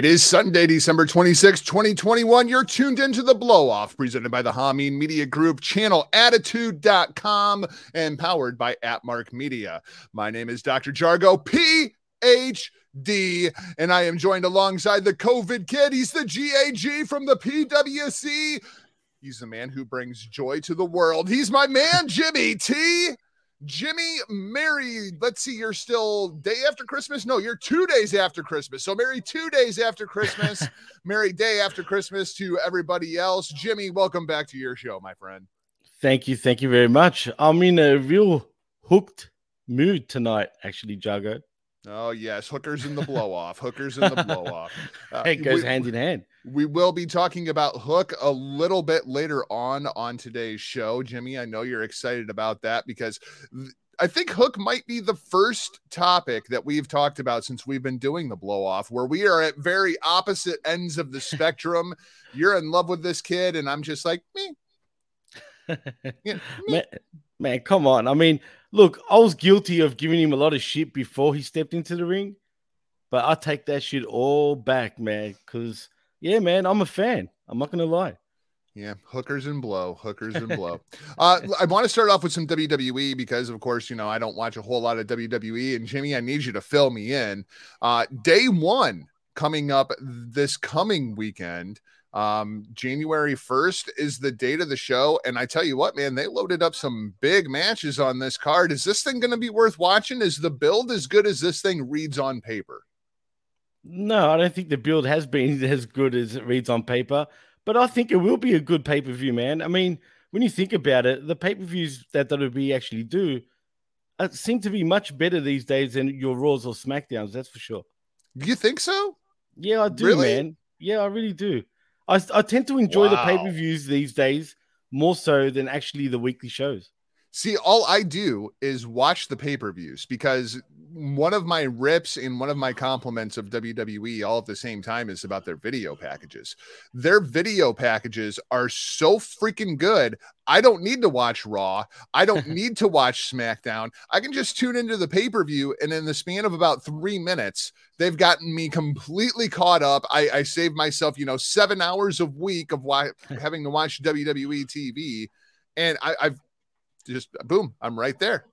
It is Sunday, December 26, 2021. You're tuned into the blow off presented by the Hameen Media Group, channel attitude.com, and powered by AppMark Media. My name is Dr. Jago, PhD, and I am joined alongside the COVID kid. He's the GAG from the PWC. He's the man who brings joy to the world. He's my man, Jimmy T. Jimmy, Merry, let's see, you're still day after Christmas? No, you're two days after Christmas. So, Merry two days after Christmas. Merry day after Christmas to everybody else. Jimmy, welcome back to your show, my friend. Thank you. Thank you very much. I'm in a real hooked mood tonight, actually, Jago. Oh, yes. Hookers in the blow off. Hookers in the blow off. Uh, it goes we- hand in hand. We will be talking about Hook a little bit later on on today's show. Jimmy, I know you're excited about that because th- I think Hook might be the first topic that we've talked about since we've been doing the blow off, where we are at very opposite ends of the spectrum. You're in love with this kid, and I'm just like, me. Yeah, me. man, man, come on. I mean, look, I was guilty of giving him a lot of shit before he stepped into the ring, but I take that shit all back, man. Because yeah, man, I'm a fan. I'm not gonna lie. Yeah, hookers and blow, hookers and blow. uh, I want to start off with some WWE because, of course, you know I don't watch a whole lot of WWE. And Jimmy, I need you to fill me in. Uh, day one coming up this coming weekend. Um, January 1st is the date of the show. And I tell you what, man, they loaded up some big matches on this card. Is this thing going to be worth watching? Is the build as good as this thing reads on paper? No, I don't think the build has been as good as it reads on paper, but I think it will be a good pay per view, man. I mean, when you think about it, the pay per views that WWE actually do uh, seem to be much better these days than your Raws or SmackDowns. That's for sure. Do you think so? Yeah, I do, Really? man. Yeah, I really do. I, I tend to enjoy the pay per views these days more so than actually the weekly shows. See, all I do is watch the pay per views because one of my rips and one of my compliments of WWE all at the same time is about their video packages. Their video packages are so freaking good. I don't need to watch Raw. I don't need to watch SmackDown. I can just tune into the pay per view, and in the span of about three minutes, they've gotten me completely caught up. I, I saved myself, you know, seven hours a week of having to watch WWE TV, and I, I've just boom, I'm right there.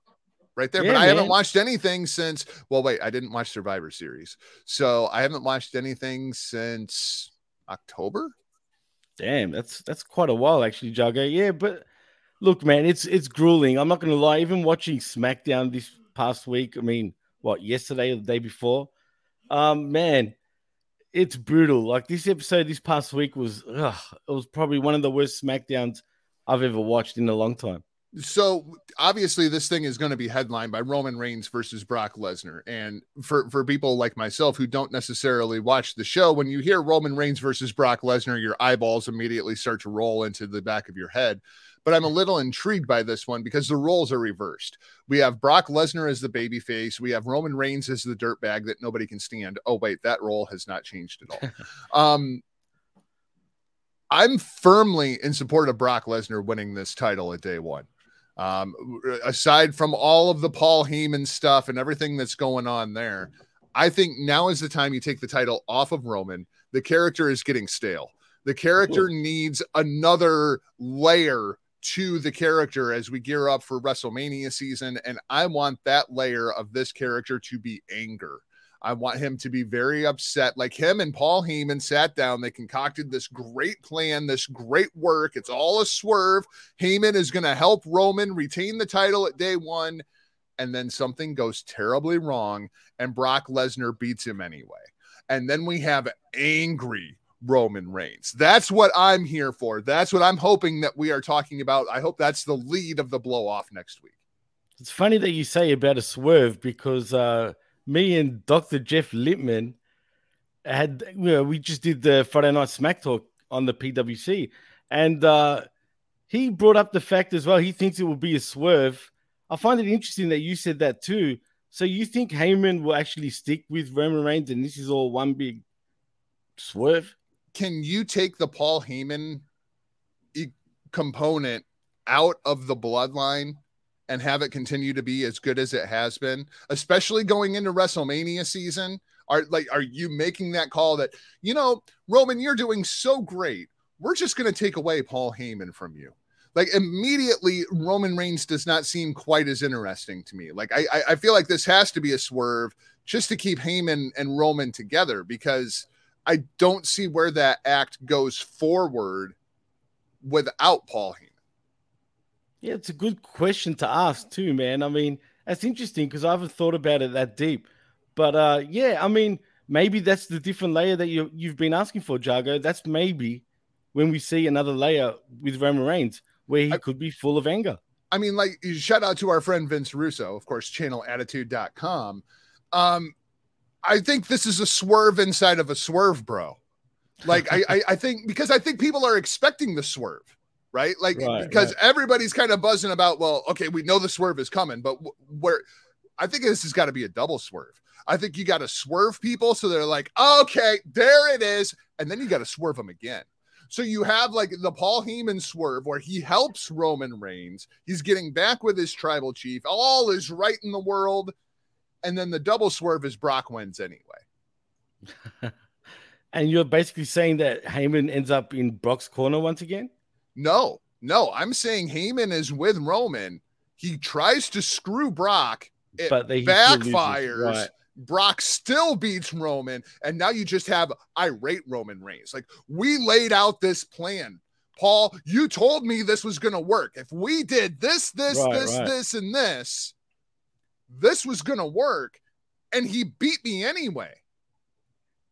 Right there. Yeah, but I haven't watched anything since well, wait, I didn't watch Survivor Series. So I haven't watched anything since October. Damn, that's that's quite a while actually, Jago. Yeah, but look, man, it's it's grueling. I'm not gonna lie. Even watching SmackDown this past week, I mean, what yesterday or the day before, um, man, it's brutal. Like this episode this past week was, ugh, it was probably one of the worst SmackDowns I've ever watched in a long time. So obviously this thing is going to be headlined by Roman Reigns versus Brock Lesnar. And for, for people like myself who don't necessarily watch the show, when you hear Roman Reigns versus Brock Lesnar, your eyeballs immediately start to roll into the back of your head. But I'm a little intrigued by this one because the roles are reversed. We have Brock Lesnar as the babyface. We have Roman Reigns as the dirtbag that nobody can stand. Oh, wait, that role has not changed at all. um, I'm firmly in support of Brock Lesnar winning this title at day one. Um, aside from all of the Paul Heyman stuff and everything that's going on there, I think now is the time you take the title off of Roman. The character is getting stale. The character needs another layer to the character as we gear up for WrestleMania season. And I want that layer of this character to be anger. I want him to be very upset. Like him and Paul Heyman sat down, they concocted this great plan, this great work. It's all a swerve. Heyman is going to help Roman retain the title at day one. And then something goes terribly wrong, and Brock Lesnar beats him anyway. And then we have angry Roman Reigns. That's what I'm here for. That's what I'm hoping that we are talking about. I hope that's the lead of the blow off next week. It's funny that you say about a swerve because uh, me and Dr. Jeff Lippman had, you know, we just did the Friday Night Smack Talk on the PWC. And uh, he brought up the fact as well. He thinks it will be a swerve. I find it interesting that you said that too. So you think Heyman will actually stick with Roman Reigns and this is all one big swerve? Can you take the Paul Heyman e- component out of the bloodline and have it continue to be as good as it has been, especially going into WrestleMania season? Are like are you making that call that, you know, Roman, you're doing so great. We're just going to take away Paul Heyman from you like immediately Roman Reigns does not seem quite as interesting to me. Like I, I feel like this has to be a swerve just to keep Heyman and Roman together because I don't see where that act goes forward without Paul Heyman. Yeah, it's a good question to ask too, man. I mean, that's interesting because I haven't thought about it that deep. But uh yeah, I mean, maybe that's the different layer that you you've been asking for, Jago. That's maybe when we see another layer with Roman Reigns where he I, could be full of anger. I mean, like, shout out to our friend Vince Russo, of course, channelattitude.com. Um, I think this is a swerve inside of a swerve, bro. Like, I, I, I, think because I think people are expecting the swerve, right? Like, right, because right. everybody's kind of buzzing about, well, okay, we know the swerve is coming, but where I think this has got to be a double swerve. I think you got to swerve people so they're like, okay, there it is. And then you got to swerve them again. So you have like the Paul Heyman swerve where he helps Roman Reigns. He's getting back with his tribal chief. All is right in the world. And then the double swerve is Brock wins anyway. and you're basically saying that Heyman ends up in Brock's corner once again? No, no. I'm saying Heyman is with Roman. He tries to screw Brock. It but they backfires. Right. Brock still beats Roman, and now you just have irate Roman Reigns. Like we laid out this plan. Paul, you told me this was going to work. If we did this, this, right, this, right. this, and this, this was going to work. And he beat me anyway.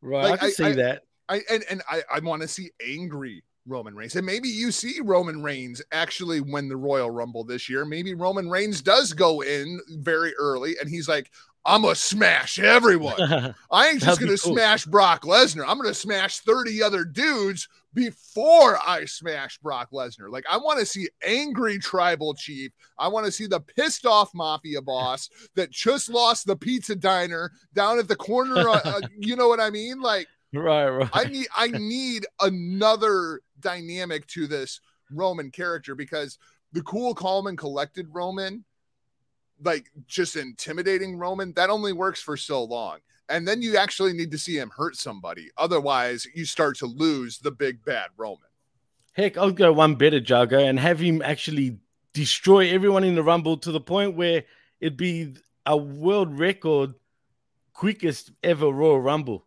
Right. Like, I can I, see I, that. I and, and I, I want to see angry Roman Reigns. And maybe you see Roman Reigns actually win the Royal Rumble this year. Maybe Roman Reigns does go in very early and he's like, I'm gonna smash everyone. I ain't just gonna cool. smash Brock Lesnar. I'm gonna smash 30 other dudes before I smash Brock Lesnar. Like I want to see angry tribal chief. I want to see the pissed off mafia boss that just lost the pizza diner down at the corner. uh, you know what I mean? Like right, right. I need I need another dynamic to this Roman character because the cool, calm, and collected Roman like just intimidating Roman, that only works for so long. And then you actually need to see him hurt somebody. Otherwise, you start to lose the big bad Roman. Heck, I'll go one better, Jago, and have him actually destroy everyone in the Rumble to the point where it'd be a world record quickest ever Royal Rumble.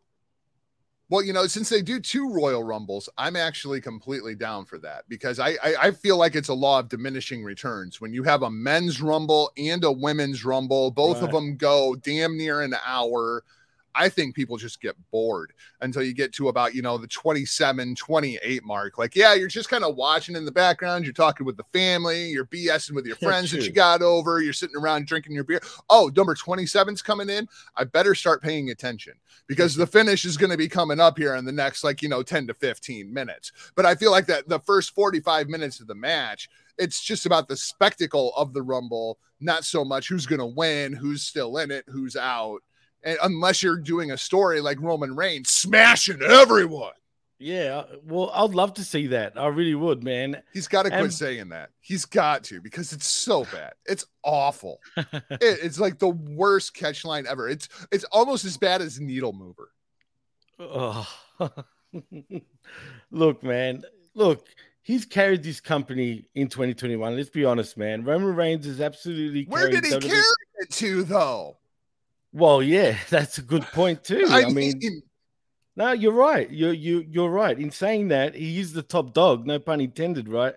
Well, you know, since they do two Royal Rumbles, I'm actually completely down for that because I, I, I feel like it's a law of diminishing returns. When you have a men's Rumble and a women's Rumble, both right. of them go damn near an hour. I think people just get bored until you get to about, you know, the 27, 28 mark. Like, yeah, you're just kind of watching in the background. You're talking with the family, you're BSing with your friends that you got over, you're sitting around drinking your beer. Oh, number 27's coming in. I better start paying attention because the finish is going to be coming up here in the next, like, you know, 10 to 15 minutes. But I feel like that the first 45 minutes of the match, it's just about the spectacle of the Rumble, not so much who's going to win, who's still in it, who's out and unless you're doing a story like Roman Reigns smashing everyone. Yeah, well, I'd love to see that. I really would, man. He's got to quit and... saying that. He's got to because it's so bad. It's awful. it, it's like the worst catch line ever. It's it's almost as bad as Needle Mover. Oh. look, man. Look, he's carried this company in 2021. Let's be honest, man. Roman Reigns is absolutely. Where did he WWE. carry it to, though? Well, yeah, that's a good point too. I, I mean, mean, no, you're right. You're you you're right in saying that he is the top dog. No pun intended, right?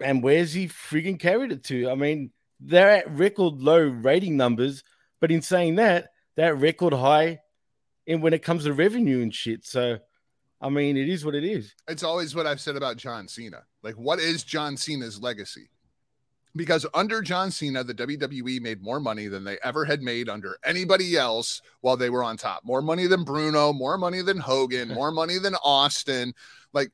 And where's he freaking carried it to? I mean, they're at record low rating numbers, but in saying that, they're record high in when it comes to revenue and shit. So I mean, it is what it is. It's always what I've said about John Cena. Like, what is John Cena's legacy? Because under John Cena, the WWE made more money than they ever had made under anybody else while they were on top. More money than Bruno, more money than Hogan, more money than Austin. Like,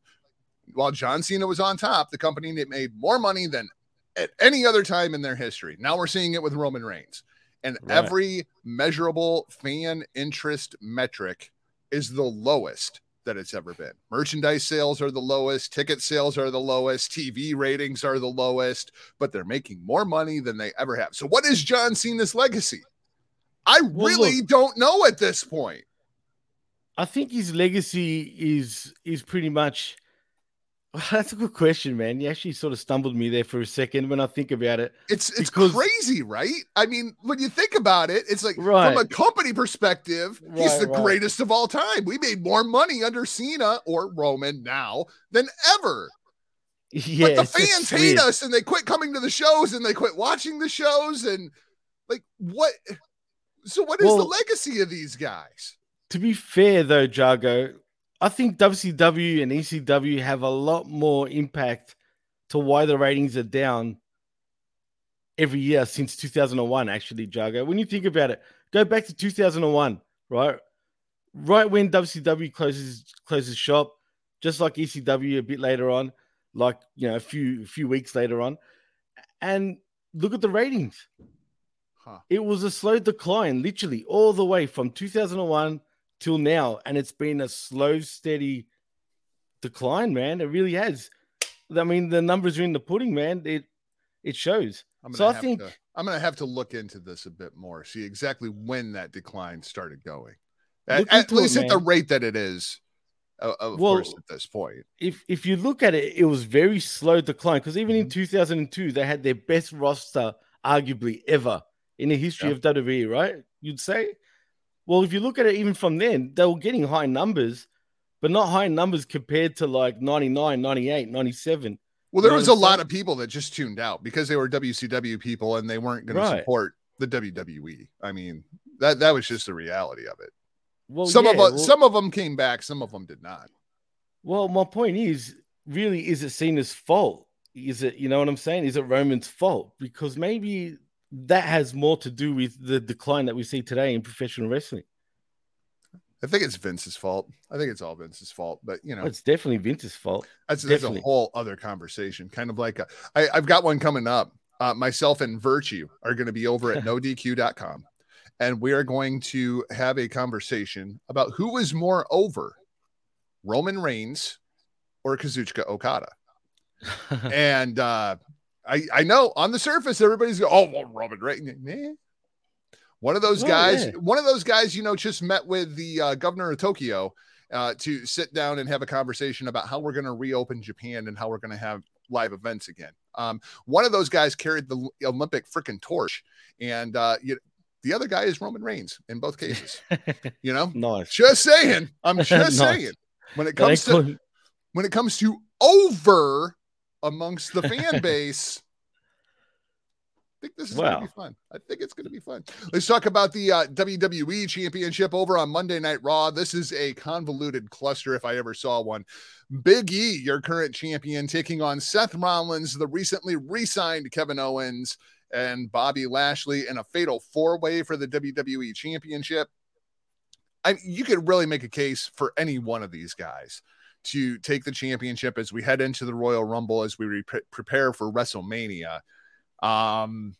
while John Cena was on top, the company made more money than at any other time in their history. Now we're seeing it with Roman Reigns. And Right. every measurable fan interest metric is the lowest that it's ever been. Merchandise sales are the lowest, ticket sales are the lowest, TV ratings are the lowest, but they're making more money than they ever have. So, what is John Cena's legacy? I Well, really look- don't know at this point. I think his legacy is is pretty much. That's a good question, man. You actually sort of stumbled me there for a second when I think about it. It's it's Because- crazy, right? I mean, when you think about it, it's like Right. from a company perspective, he's the right. greatest of all time. We made more money under Cena or Roman now than ever. Yeah, but the fans hate weird. us and they quit coming to the shows and they quit watching the shows and like what so what is the legacy of these guys? To be fair, though, Jago, I think WCW and ECW have a lot more impact to why the ratings are down every year since 2001. Actually, Jago, when you think about it, go back to 2001, right? Right when WCW closes closes shop, just like ECW a bit later on, like you know a few a few weeks later on, and look at the ratings. Huh. It was a slow decline, literally all the way from 2001 till now, and it's been a slow, steady decline, man. It really has. I mean, the numbers are in the pudding, man. It it shows. I'm So I think- to, I'm gonna have to look into this a bit more, see exactly when that decline started going. At, at into it, least at the rate that it is, of Well, course, at this point. If if you look at it, it was very slow decline because even in mm-hmm. 2002 they had their best roster, arguably ever in the history Yeah. of WWE. Right? You'd say. Well, if you look at it, even from then, they were getting high numbers, but not high numbers compared to like 99, 98, 97. Well, there was a lot of people that just tuned out because they were WCW people and they weren't going to support the WWE. I mean, that that was just the reality of it. Well, some of yeah, us, well- some of them came back, some of them did not. Well, my point is, really, is it Cena's fault? Is it, you know what I'm saying? Is it Roman's fault? Because maybe that has more to do with the decline that we see today in professional wrestling. I think it's Vince's fault. I think it's all Vince's fault, but you know, It's definitely Vince's fault. that's, that's a whole other conversation. Kind of like a, I, I've got one coming up. Uh, myself and Virtue are going to be over at nodq.com, and we are going to have a conversation about who is more over, Roman Reigns or Kazuchika Okada. and uh, I I know on the surface everybody's go, oh well, Roman Reigns. Nah. One of those Oh, guys, yeah. one of those guys, you know, just met with the uh, governor of Tokyo uh, to sit down and have a conversation about how we're going to reopen Japan and how we're going to have live events again. Um, one of those guys carried the Olympic freaking torch, and uh, you, the other guy is Roman Reigns in both cases. You know, nice. just saying. I'm just Nice. saying. When it comes to when it comes to over amongst the fan base, I think this is going to be fun. I think it's going to be fun. Let's talk about the uh, WWE Championship over on Monday Night Raw. This is a convoluted cluster if I ever saw one. Big E, your current champion, taking on Seth Rollins, the recently re signed Kevin Owens, and Bobby Lashley in a fatal four way for the WWE Championship. I, you could really make a case for any one of these guys to take the championship as we head into the Royal Rumble as we re- prepare for WrestleMania. Um,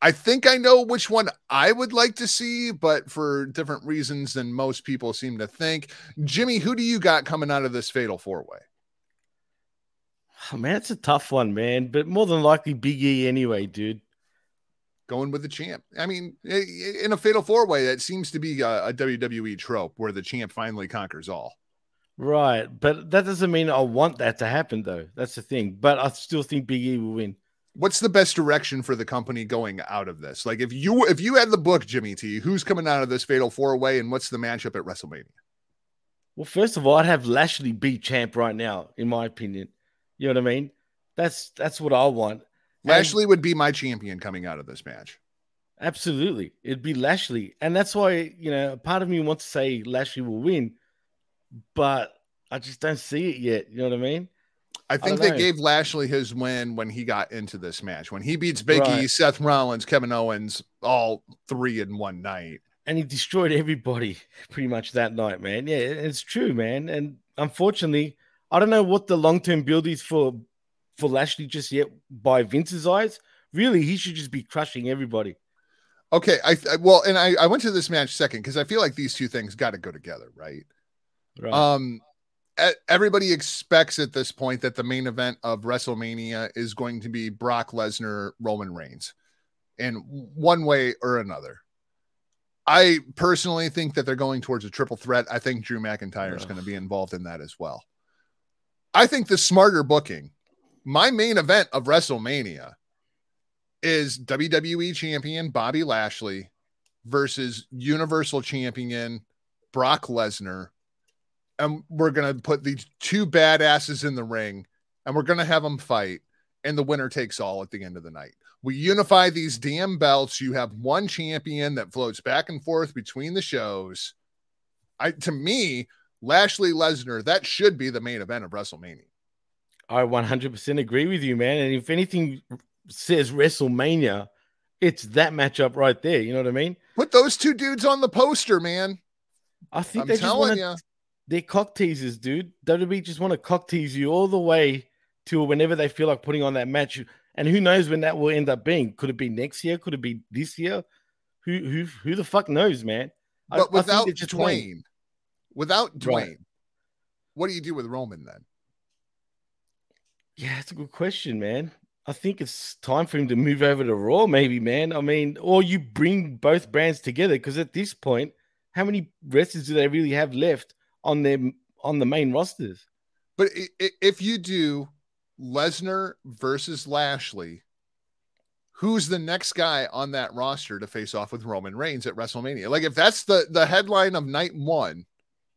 I think I know which one I would like to see, but for different reasons than most people seem to think. Jimmy, who do you got coming out of this fatal four way? Oh, man, it's a tough one, man. But more than likely, Big E anyway, dude. Going with the champ. I mean, in a fatal four way, that seems to be a, a WWE trope where the champ finally conquers all. Right. But that doesn't mean I want that to happen, though. That's the thing. But I still think Big E will win. What's the best direction for the company going out of this? Like, if you if you had the book, Jimmy T, who's coming out of this fatal four way, and what's the matchup at WrestleMania? Well, first of all, I'd have Lashley be champ right now, in my opinion. You know what I mean? That's that's what I want. And- Lashley would be my champion coming out of this match. Absolutely. It'd be Lashley. And that's why, you know, part of me wants to say Lashley will win. But I just don't see it yet. You know what I mean? I think don't they know. gave Lashley his win when he got into this match. When he beats Big E, Right. Seth Rollins, Kevin Owens, all three in one night. and he destroyed everybody pretty much that night, man. Yeah, it's true, man. And unfortunately, I don't know what the long term build is for for Lashley just yet. By Vince's eyes, really, he should just be crushing everybody. Okay, I I- well, and I I went to this match second because I feel like these two things got to go together, right? Right? Um, everybody expects at this point that the main event of WrestleMania is going to be Brock Lesnar, Roman Reigns, in one way or another. I personally think that they're going towards a triple threat. I think Drew McIntyre is going to be involved in that as well. I think the smarter booking, my main event of WrestleMania is WWE champion Bobby Lashley versus Universal champion Brock Lesnar. And we're going to put these two badasses in the ring and we're going to have them fight. And the winner takes all at the end of the night. We unify these damn belts. You have one champion that floats back and forth between the shows. I to me, Lashley Lesnar, that should be the main event of WrestleMania. I 100% agree with you, man. And if anything says WrestleMania, it's that matchup right there. You know what I mean? Put those two dudes on the poster, man. I think I'm they just telling want to. They're cock teasers, dude. WWE just want to cock tease you all the way to whenever they feel like putting on that match. And who knows when that will end up being? Could it be next year? Could it be this year? Who who who the fuck knows, man? I- I But without playing. Dwayne, without Dwayne, Right. what do you do with Roman then? Yeah, that's a good question, man. I think it's time for him to move over to Raw, maybe, man. I mean, or you bring both brands together because at this point, how many wrestlers do they really have left on their on the main rosters? But i- i- if you do Lesnar versus Lashley, who's the next guy on that roster to face off with Roman Reigns at WrestleMania? Like if that's the the headline of night 1,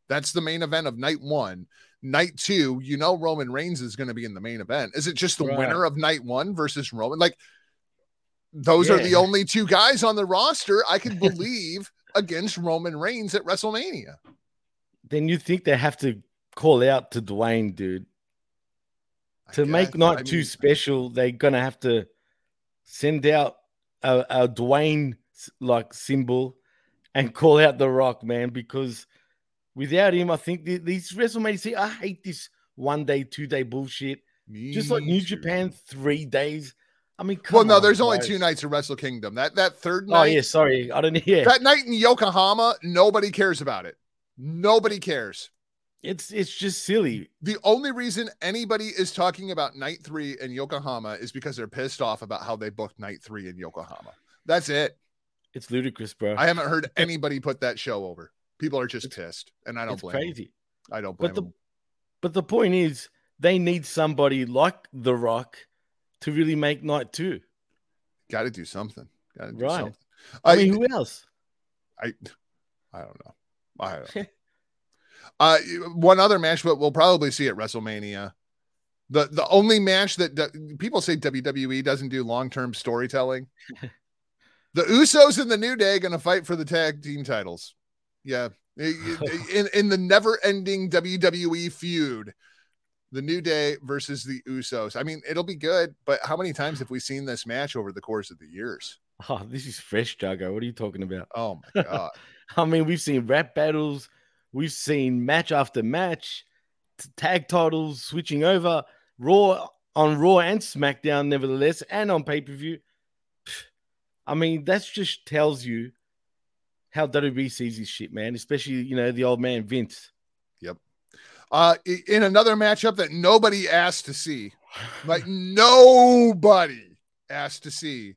that's the main event of night 1. Night 2, you know Roman Reigns is going to be in the main event. Is it just the Right. winner of night 1 versus Roman? Like those are the only two guys on the roster I can believe against Roman Reigns at WrestleMania. Then you think they have to call out to Dwayne, dude. I To make guess. night I two mean, special, they're gonna have to send out a, a Dwayne like symbol and call out the Rock, man. Because without him, I think the, these WrestleMania. See, I hate this one day, two day bullshit. Just like New too. Japan, three days. I mean, come Well, no, on, there's only two nights of Wrestle Kingdom. That that third night. Oh yeah, sorry, I didn't Yeah, that night in Yokohama, nobody cares about it. Nobody cares. it's it's just silly. The only reason anybody is talking about night three in Yokohama is because they're pissed off about how they booked night three in Yokohama. That's it. It's ludicrous, bro. I haven't heard anybody put that show over. People are just It's- pissed, and I don't blame. crazy. I don't blame. But the them. but the point is, they need somebody like The Rock to really make night two. Got to do something. Got to do Right. something. I mean, who else? I I don't know. I don't know. uh one other match but we'll probably see at WrestleMania. The the only match that d- people say WWE doesn't do long-term storytelling. the Usos and the New Day going to fight for the tag team titles. Yeah. In in the never-ending WWE feud. The New Day versus the Usos. I mean, it'll be good, but how many times have we seen this match over the course of the years? Oh, this is fresh, Jago. What are you talking about? Oh my god. I mean, we've seen rap battles, we've seen match after match, tag titles switching over, Raw on Raw and SmackDown, nevertheless, and on pay per view. I mean, that just tells you how WWE sees this shit, man. Especially you know the old man Vince. Yep. Uh, in another matchup that nobody asked to see, like nobody asked to see,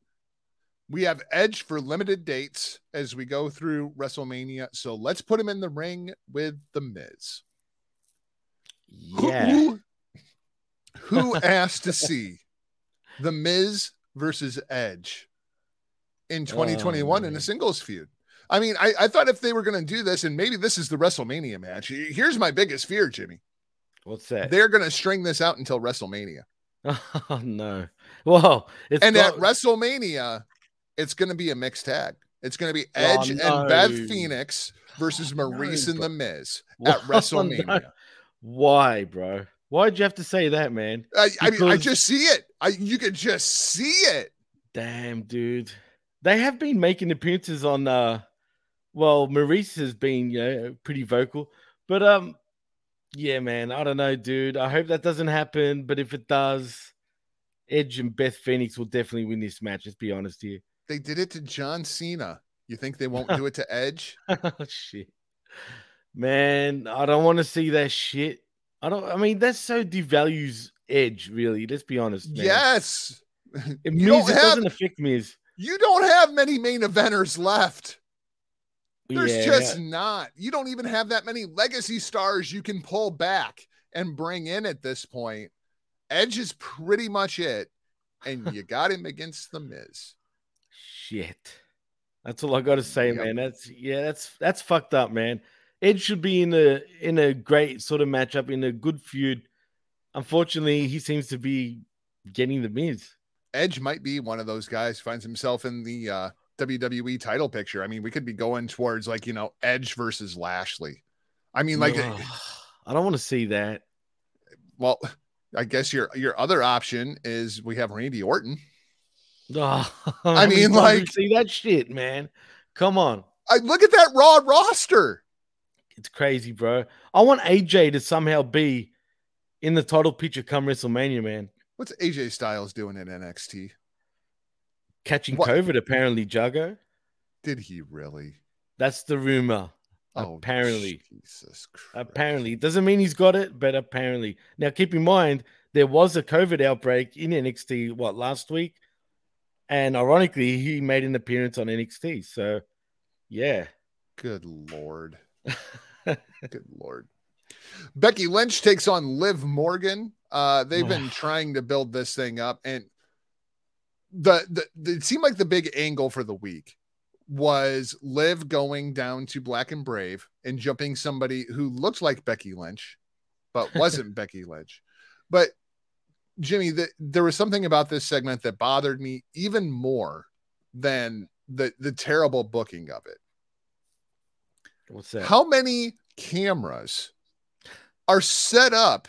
we have Edge for limited dates as we go through WrestleMania. So let's put him in the ring with the Miz. Who- Yeah, Who, who asked to see the Miz versus Edge in 2021 in a singles feud? I mean, I, I thought if they were going to do this, and maybe this is the WrestleMania match. Here's my biggest fear, Jimmy. what's that? They're going to string this out until WrestleMania. Oh no! Well, it's and got- at WrestleMania, it's going to be a mixed tag. It's going to be Oh, Edge no. and Beth Phoenix versus No, Maurice and. The Miz at WrestleMania. no. Why, bro? Why'd you have to say that, man? I, I mean, I just see it. I you could just see it. Damn, dude. They have been making appearances on uh well, Maurice has been, you know, pretty vocal. But um yeah, man, I don't know, dude. I hope that doesn't happen, but if it does, Edge and Beth Phoenix will definitely win this match, let's be honest here. They did it to John Cena. You think they won't do it to Edge? oh shit. Man, I don't want to see that shit. I don't I mean that so devalues Edge, really. Let's be honest. Man. Yes. It, You Miz, don't it have doesn't affect Miz. you don't have many main eventers left. There's Yeah, just not. You don't even have that many legacy stars you can pull back and bring in at this point. Edge is pretty much it. And you got him against the Miz. Shit. That's all I got to say, Yep. man. That's yeah, that's that's fucked up, man. Edge should be in a in a great sort of matchup in a good feud. Unfortunately, he seems to be getting the Miz. Edge might be one of those guys finds himself in the uh, WWE title picture. I mean, we could be going towards like, you know, Edge versus Lashley. I mean, like, Ugh, I don't want to see that. well, I guess your your other option is we have Randy Orton. Ugh, oh, I mean, like- see that shit, man. Come on, I look at that Raw roster. it's crazy, bro. I want AJ to somehow be in the title picture come WrestleMania, man. What's AJ Styles doing in NXT? Catching What? COVID, apparently, Jago. Did he really? That's the rumor. Oh, Apparently. Jesus Christ. Apparently, it doesn't mean he's got it, but apparently. Now, keep in mind there was a COVID outbreak in NXT what last week, and ironically, he made an appearance on NXT. So, yeah, Good lord. Good lord. Becky Lynch takes on Liv Morgan. Uh, they've been trying to build this thing up, and the, the, the it seemed like the big angle for the week was Liv going down to Black and Brave and jumping somebody who looked like Becky Lynch, but wasn't Becky Lynch. But Jimmy, the, there was something about this segment that bothered me even more than the the terrible booking of it. what's that? How many cameras are set up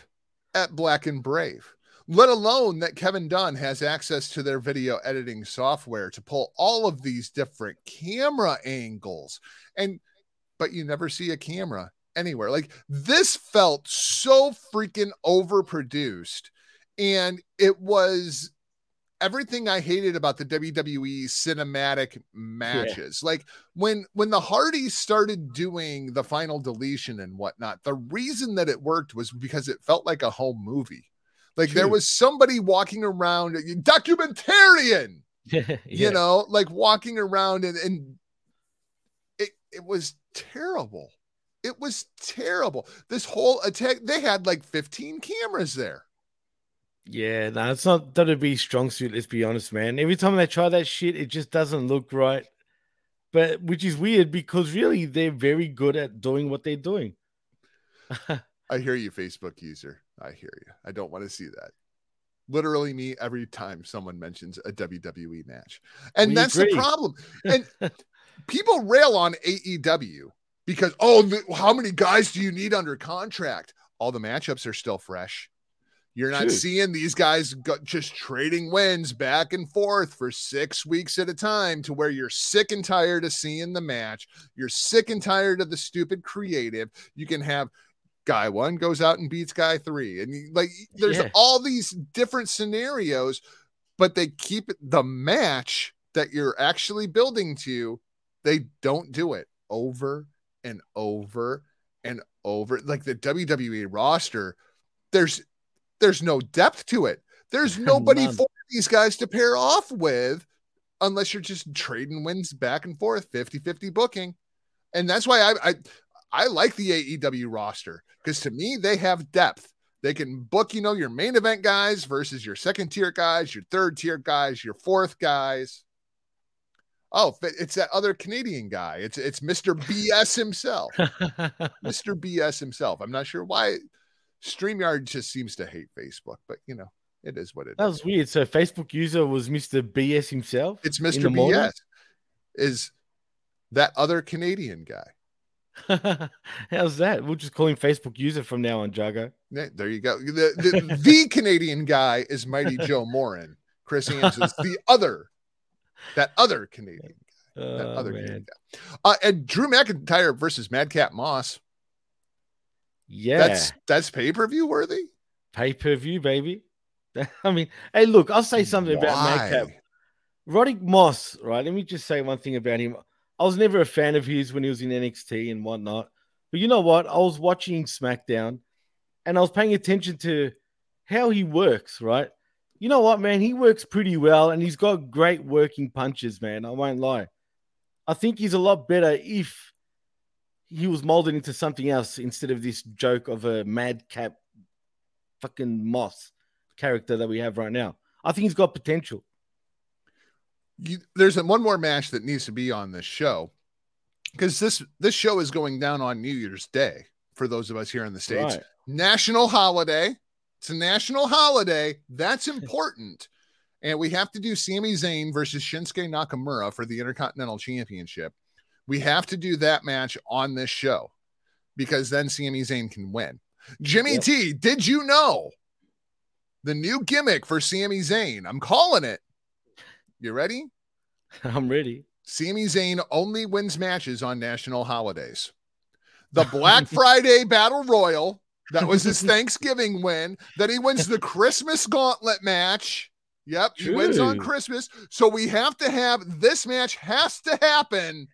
at Black and Brave? Let alone that Kevin Dunn has access to their video editing software to pull all of these different camera angles. And but you never see a camera anywhere. Like this felt so freaking overproduced. And it was everything I hated about the WWE cinematic matches. Like when when the Hardys started doing the final deletion and whatnot, the reason that it worked was because it felt like a home movie. Like there was somebody walking around, documentarian, yeah. you know, like walking around and, and it it was terrible. It was terrible. This whole attack, they had like 15 cameras there. Yeah, no, it's not WWE strong suit. Let's be honest, man. Every time they try that shit, it just doesn't look right. But which is weird because really they're very good at doing what they're doing. I hear you, Facebook user. I hear you. I don't want to see that. Literally, me every time someone mentions a WWE match. And We that's agree. the problem. And people rail on AEW because, oh, how many guys do you need under contract? All the matchups are still fresh. You're not True. seeing these guys go, just trading wins back and forth for six weeks at a time to where you're sick and tired of seeing the match. You're sick and tired of the stupid creative. You can have guy one goes out and beats guy three. And you, like there's Yeah. all these different scenarios, but they keep the match that you're actually building to, they don't do it over and over and over. Like the WWE roster, there's there's no depth to it. There's nobody for these guys to pair off with unless you're just trading wins back and forth, 50-50 booking. And that's why I I, I like the AEW roster because to me they have depth. They can book, you know, your main event guys versus your second tier guys, your third tier guys, your fourth guys. Oh, it's that other Canadian guy. It's it's Mr. BS himself. Mr. BS himself. I'm not sure why StreamYard just seems to hate Facebook, but you know, it is what it that is. was weird. So Facebook user was Mr. BS himself. It's Mr. the morning? BS. Is that other Canadian guy. How's that? We'll just call him Facebook user from now on, Jago. There you go. The, the, the Canadian guy is Mighty Joe Morin. Chris Ames is the other, that other Canadian, that Oh, other man. Canadian guy. Uh, and Drew McIntyre versus Madcap Moss. Yeah, That's that's pay per view worthy. pay per view, baby. I mean, hey, look, I'll say something about Madcap. Why? Riddick Moss, right? Let me just say one thing about him. I was never a fan of his when he was in NXT and whatnot. But you know what? I was watching SmackDown and I was paying attention to how he works, right? You know what, man? He works pretty well and he's got great working punches, man. I won't lie. I think he's a lot better if he was molded into something else instead of this joke of a madcap fucking Moss character that we have right now. I think he's got potential. you, there's a, one more match that needs to be on this show because this this show is going down on New Year's Day for those of us here in the states. Right. National holiday. It's a national holiday. That's important. and we have to do Sami Zayn versus Shinsuke Nakamura for the Intercontinental Championship. We have to do that match on this show because then Sami Zayn can win. Jimmy Yep. T, did you know the new gimmick for Sami Zayn? I'm calling it. You ready? I'm ready. Sami Zayn only wins matches on national holidays. The Black Friday Battle Royal, that was his Thanksgiving win. Then he wins the Christmas Gauntlet match. Yep, he wins on Christmas. So we have to have this match has to happen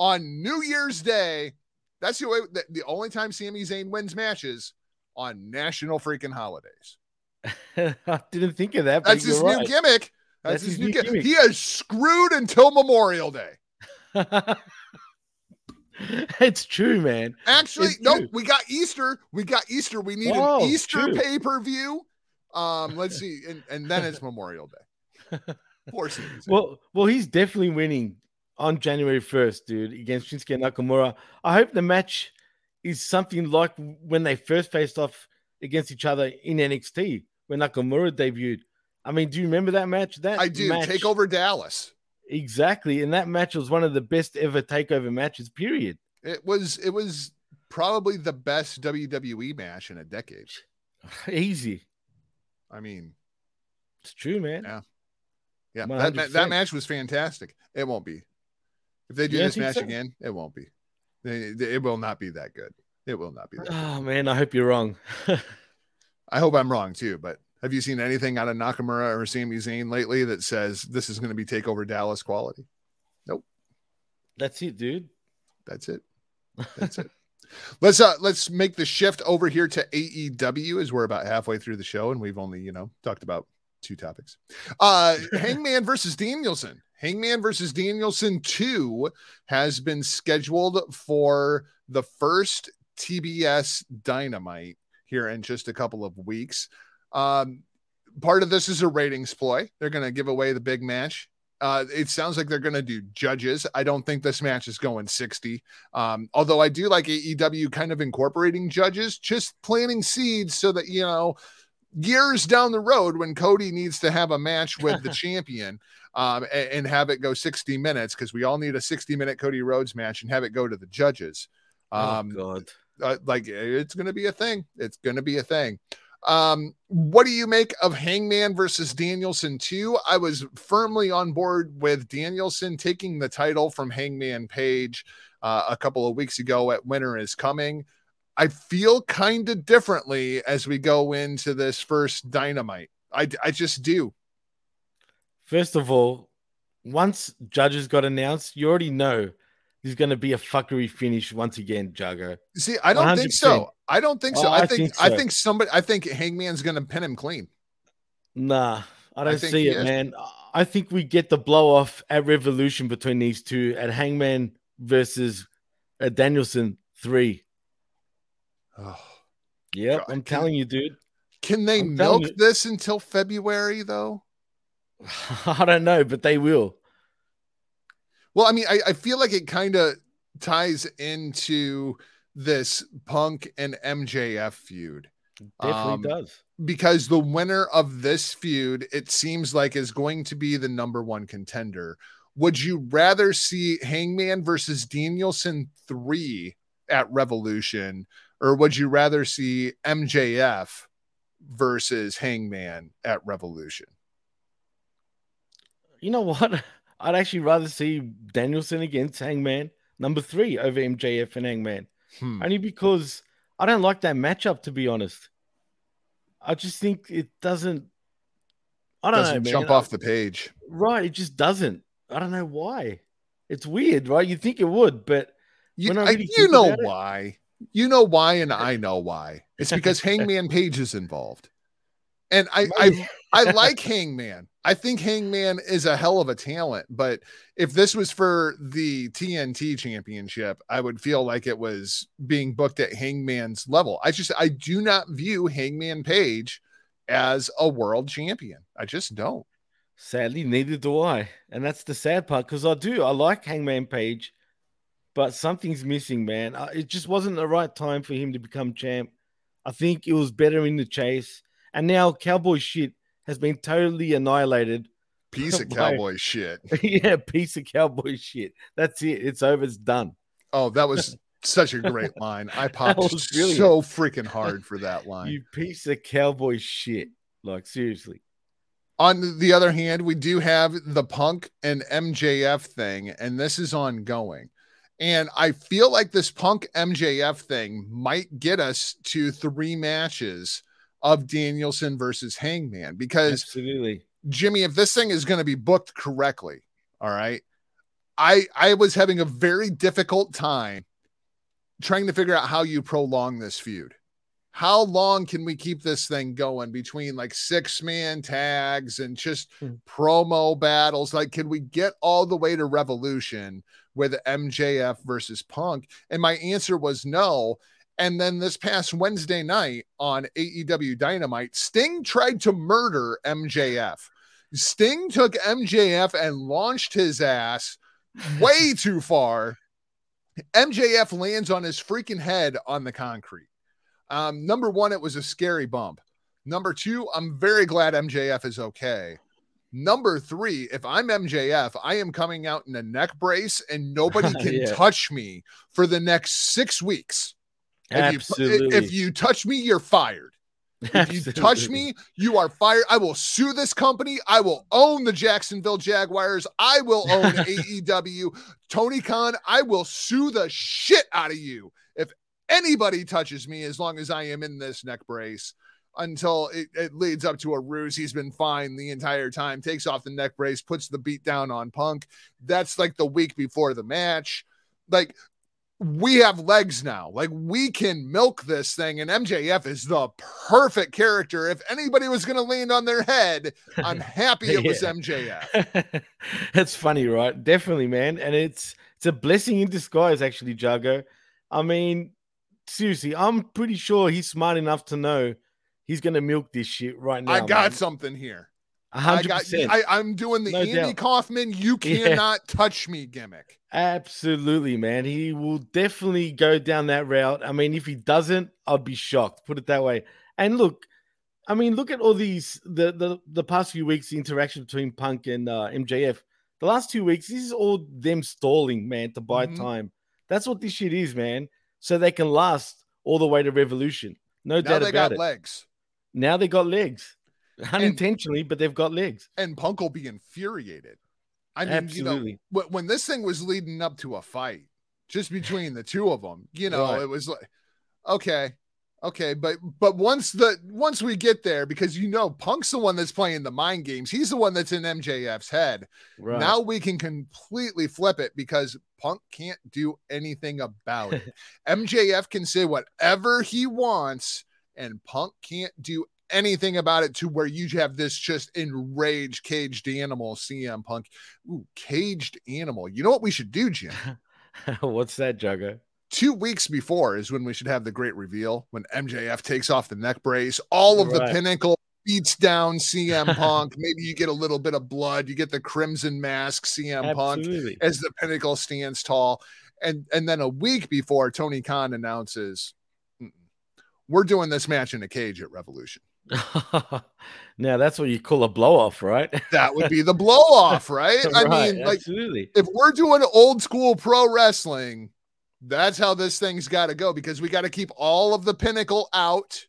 on New Year's Day. That's the way the, the only time Sami Zayn wins matches on national freaking holidays. I didn't think of that. That's his you're new right. gimmick. That's, That's his, his new gimmick. gimmick. He is screwed until Memorial Day. it's true, man. Actually, It's no, true. we got Easter. We got Easter. We need Oh, an Easter pay per view. Um, let's see, and, and then it's Memorial Day. Poor. Well, well, he's definitely winning on January 1st, dude, against Shinsuke Nakamura. I hope the match is something like when they first faced off against each other in NXT when Nakamura debuted. I mean, do you remember that match? That I do match, take over Dallas. exactly, and that match was one of the best ever takeover matches. Period. It was it was probably the best WWE match in a decade. Easy. I mean, It's true, man. Yeah. yeah, that 100%. that match was fantastic. It won't be. If they do don't this match so? again, it won't be. It will not be that good. It will not be that. good. Oh man, I hope you're wrong. I hope I'm wrong too, but have you seen anything out of Nakamura or Sami Zayn lately that says this is going to be takeover Dallas quality? Nope. That's it, dude. That's it. That's it. Let's uh let's make the shift over here to AEW as we're about halfway through the show and we've only, you know, talked about two topics. Uh Hangman versus Danielson. Hangman versus Danielson 2 has been scheduled for the first TBS Dynamite here in just a couple of weeks. Um part of this is a ratings ploy. They're going to give away the big match. Uh, it sounds like they're going to do judges. I don't think this match is going 60. Um, although I do like AEW kind of incorporating judges, just planting seeds so that, you know, years down the road when Cody needs to have a match with the champion um, and, and have it go 60 minutes, because we all need a 60 minute Cody Rhodes match and have it go to the judges. Um, oh God. uh, like it's going to be a thing. It's going to be a thing. Um, what do you make of Hangman versus Danielson 2? I was firmly on board with Danielson taking the title from Hangman Page uh, a couple of weeks ago at Winter is Coming. I feel kind of differently as we go into this first dynamite. I, I just do. First of all, once judges got announced, you already know there's going to be a fuckery finish once again, Jago. See, I don't think 100%. so. I don't think so. Oh, I, I think, think I think somebody I think Hangman's gonna pin him clean. Nah, I don't think see it, is. man. I think we get the blow off at Revolution between these two at Hangman versus uh, Danielson 3. Oh. Yep, God, I'm telling you, dude. Can they I'm milk this until February though? I don't know, but they will. Well, I mean, I, I feel like it kind of ties into this Punk and MJF feud Definitely Um, does. because the winner of this feud, it seems like, is going to be the number one contender. Would you rather see Hangman versus Danielson 3 at Revolution, or would you rather see MJF versus Hangman at Revolution? You know what? I'd actually rather see Danielson against Hangman number three over MJF and Hangman. Hmm. Only because I don't like that matchup, to be honest. I just think it doesn't. I don't Doesn't know, man. jump off the page. Right, it just doesn't. I don't know why. It's weird, right? You think it would, but You, I I- really you know about it- why. You know why, and I know why. It's because Hangman Page is involved. And I, I I like Hangman. I think Hangman is a hell of a talent, but if this was for the TNT championship, I would feel like it was being booked at Hangman's level. I just I do not view Hangman Page as a world champion. I just don't. sadly, neither do I. And that's the sad part because I do. I like Hangman Page, but something's missing, man. Uh, It just wasn't the right time for him to become champ. I think it was better in the chase. And now Cowboy shit has been totally annihilated. Piece of cowboy shit. yeah, piece of cowboy shit. That's it. It's over. It's done. Oh, that was such a great line. I popped so freaking hard for that line. You piece of cowboy shit. Like seriously. On the other hand, we do have the Punk and MJF thing, and this is ongoing. And I feel like this Punk MJF thing might get us to three matches of Danielson versus Hangman because Absolutely. Jimmy, if this thing is going to be booked correctly, all right, I I was having a very difficult time trying to figure out how you prolong this feud. How long can we keep this thing going between like six man tags and just Hmm. promo battles? Like, can we get all the way to Revolution with MJF versus Punk? And my answer was no. And then this past Wednesday night on AEW Dynamite, Sting tried to murder MJF. Sting took MJF and launched his ass way too far. MJF lands on his freaking head on the concrete. Um, number one, it was a scary bump. Number two, I'm very glad MJF is okay. Number three, if I'm MJF, I am coming out in a neck brace and nobody can Yeah. touch me for the next six weeks. If you, Absolutely. if you touch me, you're fired. If you touch me, you are fired. I will sue this company. I will own the Jacksonville Jaguars. I will own AEW. Tony Khan, I will sue the shit out of you anybody touches me as long as I am in this neck brace until it, it leads up to a ruse. He's been fine the entire time, takes off the neck brace, puts the beat down on Punk. That's like the week before the match. Like, we have legs now. Like we can milk this thing, and MJF is the perfect character. If anybody was going to lean on their head, I'm happy it was MJF. That's funny, right? Definitely, man. And it's it's a blessing in disguise, actually, Jago. I mean, seriously, I'm pretty sure he's smart enough to know he's gonna milk this shit right now. I got man. something here. 100%. I, I'm doing the No Andy doubt. Kaufman. You Yeah. cannot touch me gimmick. Absolutely, man. He will definitely go down that route. I mean, if he doesn't, I'd be shocked. Put it that way. And look, I mean, look at all these the the, the past few weeks, the interaction between Punk and uh, MJF. The last two weeks, this is all them stalling, man, to buy Mhm. time. That's what this shit is, man. So they can last all the way to Revolution. No doubt. Now doubt they about got it. legs, Now they got legs, unintentionally, but they've got legs. and Punk will be infuriated. I mean, Absolutely. you know, when this thing was leading up to a fight, just between the two of them, you know, Right. it was like, okay, okay, but but once the once we get there, because you know, Punk's the one that's playing the mind games. He's the one that's in MJF's head. Right. Now we can completely flip it because Punk can't do anything about it. MJF can say whatever he wants, and Punk can't do anything about it to where you have this just enraged caged animal CM Punk. Ooh, caged animal. You know what we should do, Jim? What's that, Jago? Two weeks before is when we should have the great reveal when MJF takes off the neck brace, all of the pinnacle beats down CM Punk. Maybe you get a little bit of blood, you get the crimson mask CM Punk as the pinnacle stands tall. And and then a week before Tony Khan announces we're doing this match in a cage at Revolution. now that's what you call a blow off, right? That would be the blow off, right? I Right, mean, like absolutely. if we're doing old school pro wrestling, that's how this thing's got to go because we got to keep all of the pinnacle out.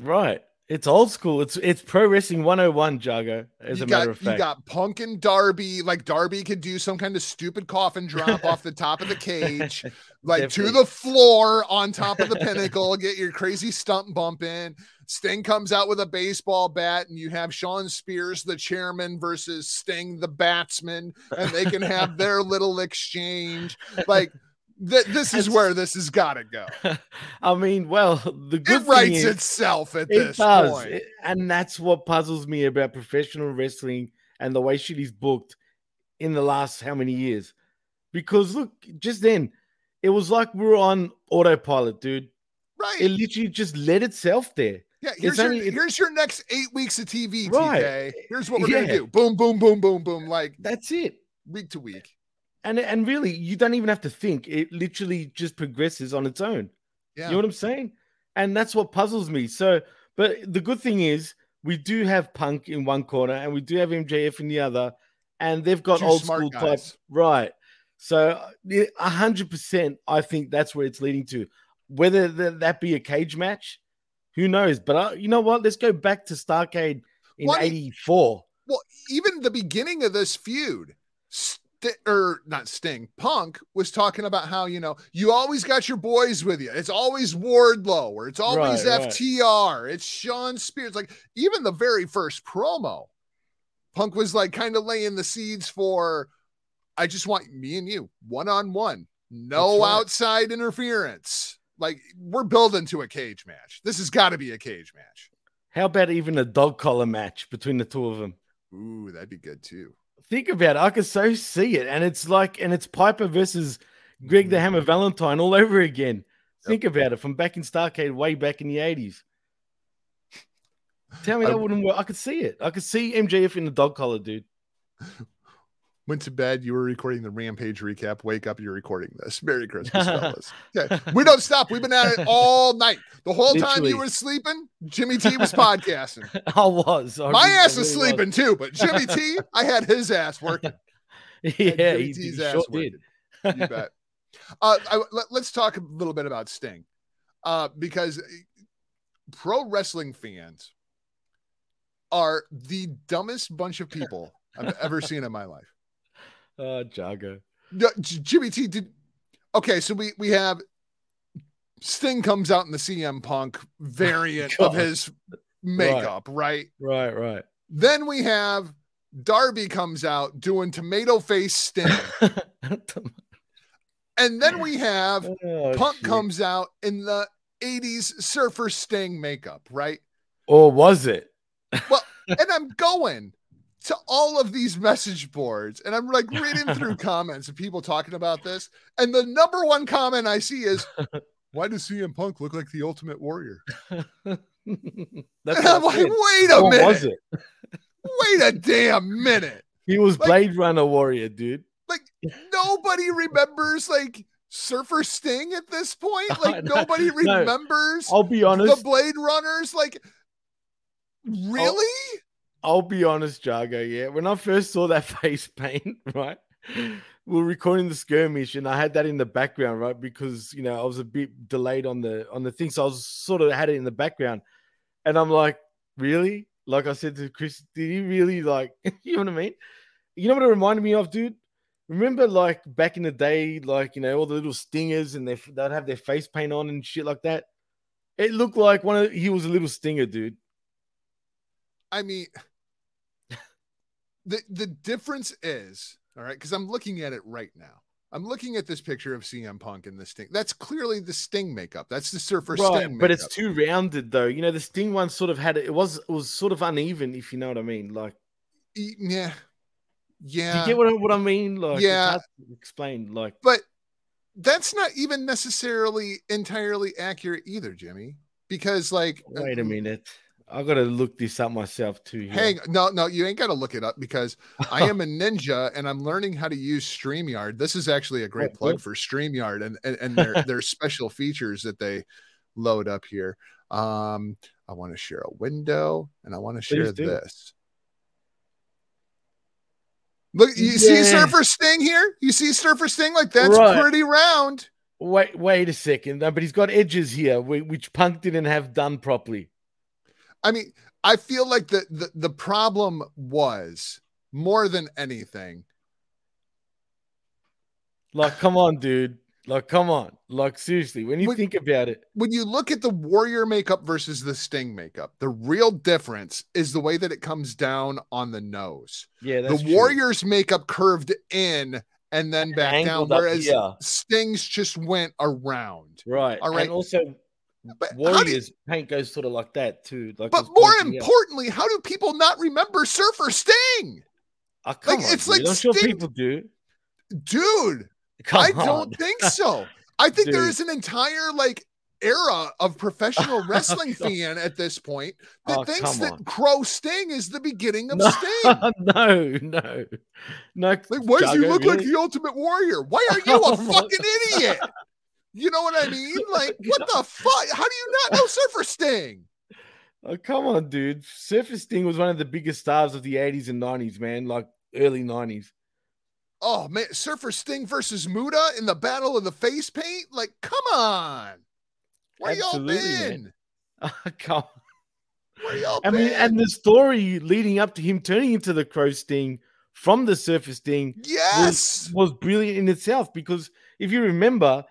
Right. It's old school. It's it's pro wrestling 101, Jago, as you a got matter of you got Punk and Darby. Like Darby could do some kind of stupid coffin drop off the top of the cage, like to the floor on top of the pinnacle. Get your crazy stump bump in. Sting comes out with a baseball bat, and you have Shawn Spears, the chairman, versus Sting, the batsman, and they can have their little exchange. Like th- this is where this has got to go. I mean, well, the good It thing writes is, itself at it this does, point. It- and that's what puzzles me about professional wrestling and the way shit is booked in the last how many years. Because look, just then, it was like we were on autopilot, dude. right. It literally just let itself there. Yeah, here's your, only- here's your next eight weeks of TV, Right. TK. Here's what we're gonna do. Boom, boom, boom, boom, boom. Like That's it. week to week. And and really, you don't even have to think. It literally just progresses on its own. Yeah. You know what I'm saying? And that's what puzzles me. So, but the good thing is we do have Punk in one corner and we do have MJF in the other, and they've got Two old school type right. So, a hundred percent, I think that's where it's leading to. Whether that be a cage match, who knows? But uh, you know what? Let's go back to Starcade in Why- '84. Well, even the beginning of this feud, Or er, not Sting, Punk was talking about how you know you always got your boys with you. It's always Wardlow or it's always Right, right. FTR. It's Shawn Spears. Like even the very first promo, Punk was like kind of laying the seeds for. I just want me and you one on one, no right. outside interference. Like we're building to a cage match. This has got to be a cage match. How about even a dog collar match between the two of them? Ooh, that'd be good too. Think about it. I can so see it. And it's like, and it's Piper versus Greg the mm. Hammer Valentine all over again. Think about it from back in Starcade, way back in the 80s. Tell me I- that wouldn't work. I could see it. I could see MJF in the dog collar, dude. Went to bed. You were recording the Rampage recap. Wake up. You're recording this. Merry Christmas, fellas. Okay. We don't stop. We've been at it all night. The whole time you were sleeping, Jimmy T was podcasting. I was. I My really- ass was really sleeping too, but Jimmy T, I had his ass working. Yeah, Jimmy he, T's he ass sure working. did. You bet. Uh, I, let, us talk a little bit about Sting, uh, because pro wrestling fans are the dumbest bunch of people I've ever seen in my life. Uh, oh, Jago. No, Jimmy T did. Okay, so we we have Sting comes out in the CM Punk variant of his makeup, right? Right, right. Then we have Darby comes out doing tomato face Sting, and then we have Oh, Punk shit. comes out in the '80s Surfer Sting makeup, right? Or was it? Well, and I'm going to all of these message boards and I'm like reading through comments of people talking about this. And the number one comment I see is, why does CM Punk look like the ultimate warrior? That's And I'm like, wait a Or minute. was it? Wait a damn minute. He was Like- Blade Runner warrior, dude. Like nobody remembers like Surfer Sting at this point. Like know. nobody No, remembers I'll be honest. the. Blade Runners. Like really? I'll be honest, Jago. Yeah, when I first saw that face paint, right, we were recording the skirmish, and I had that in the background, right, because you know I was a bit delayed on the on the thing, so I was sort of had it in the background, and I'm like, really? Like I said to Chris, did he really like? you know what I mean? You know what it reminded me of, dude? Remember, like back in the day, like you know all the little stingers, and they they'd have their face paint on and shit like that. It looked like one of he was a little stinger, dude. I mean, the the difference is all right because I'm looking at it right now. I'm looking at this picture of CM Punk and the Sting. That's clearly the Sting makeup. That's the Surfer right, Sting. but it's too rounded though. You know, the Sting one sort of had it was it was sort of uneven, if you know what I mean. Like, E- yeah, do yeah. you get what I, what I mean? Like, Yeah. explain. Like, but that's not even necessarily entirely accurate either, Jimmy. Because like, wait a minute, I got to look this up myself too. here. Hang no, no, you ain't got to look it up because I am a ninja and I'm learning how to use StreamYard. This is actually a great Oh, plug good. for StreamYard and and, and their their special features that they load up here. Um I want to share a window, and I want to share this. Look, you see Yeah. Surfer Sting here? You see Surfer Sting? Like that's Right. pretty round. Wait, wait a second. No, but he's got edges here, which Punk didn't have done properly. I mean, I feel like the, the the problem was more than anything. Like, come on, dude. Like, come on. Like, seriously, when you Would- think about it, When you look at the Warrior makeup versus the Sting makeup, the real difference is the way that it comes down on the nose. yeah, that's the true. Warrior's makeup curved in and then back down, Angled up whereas here. Sting's just went around. right? All right. and also But, how do Warriors paint goes sort of like that too. Like, but more out. Uh, importantly, how do people not remember Surfer Sting? Oh, come like, on, it's like dude. I'm sure people do. Dude, Come I on. don't think so. I think there Dude. is an entire like era of professional wrestling fan at this point that Oh, thinks that. Crow Sting is the beginning of No, Sting. no, no, no. Like, why does he look like the Ultimate Warrior? Why are you a Oh fucking idiot? You know what I mean? Like, what the fuck? How do you not know Surfer Sting? Oh, come on, dude. Surface Sting was one of the biggest stars of the 80s and 90s, man. Like early 90s. Oh man, Surfer Sting versus Muta in the battle of the face paint? Like, come on. Where y'all been? man. Oh, come on. Where y'all I been? mean, and the story leading up to him turning into the Crow Sting from the Surface Sting yes. was brilliant in itself because if you remember,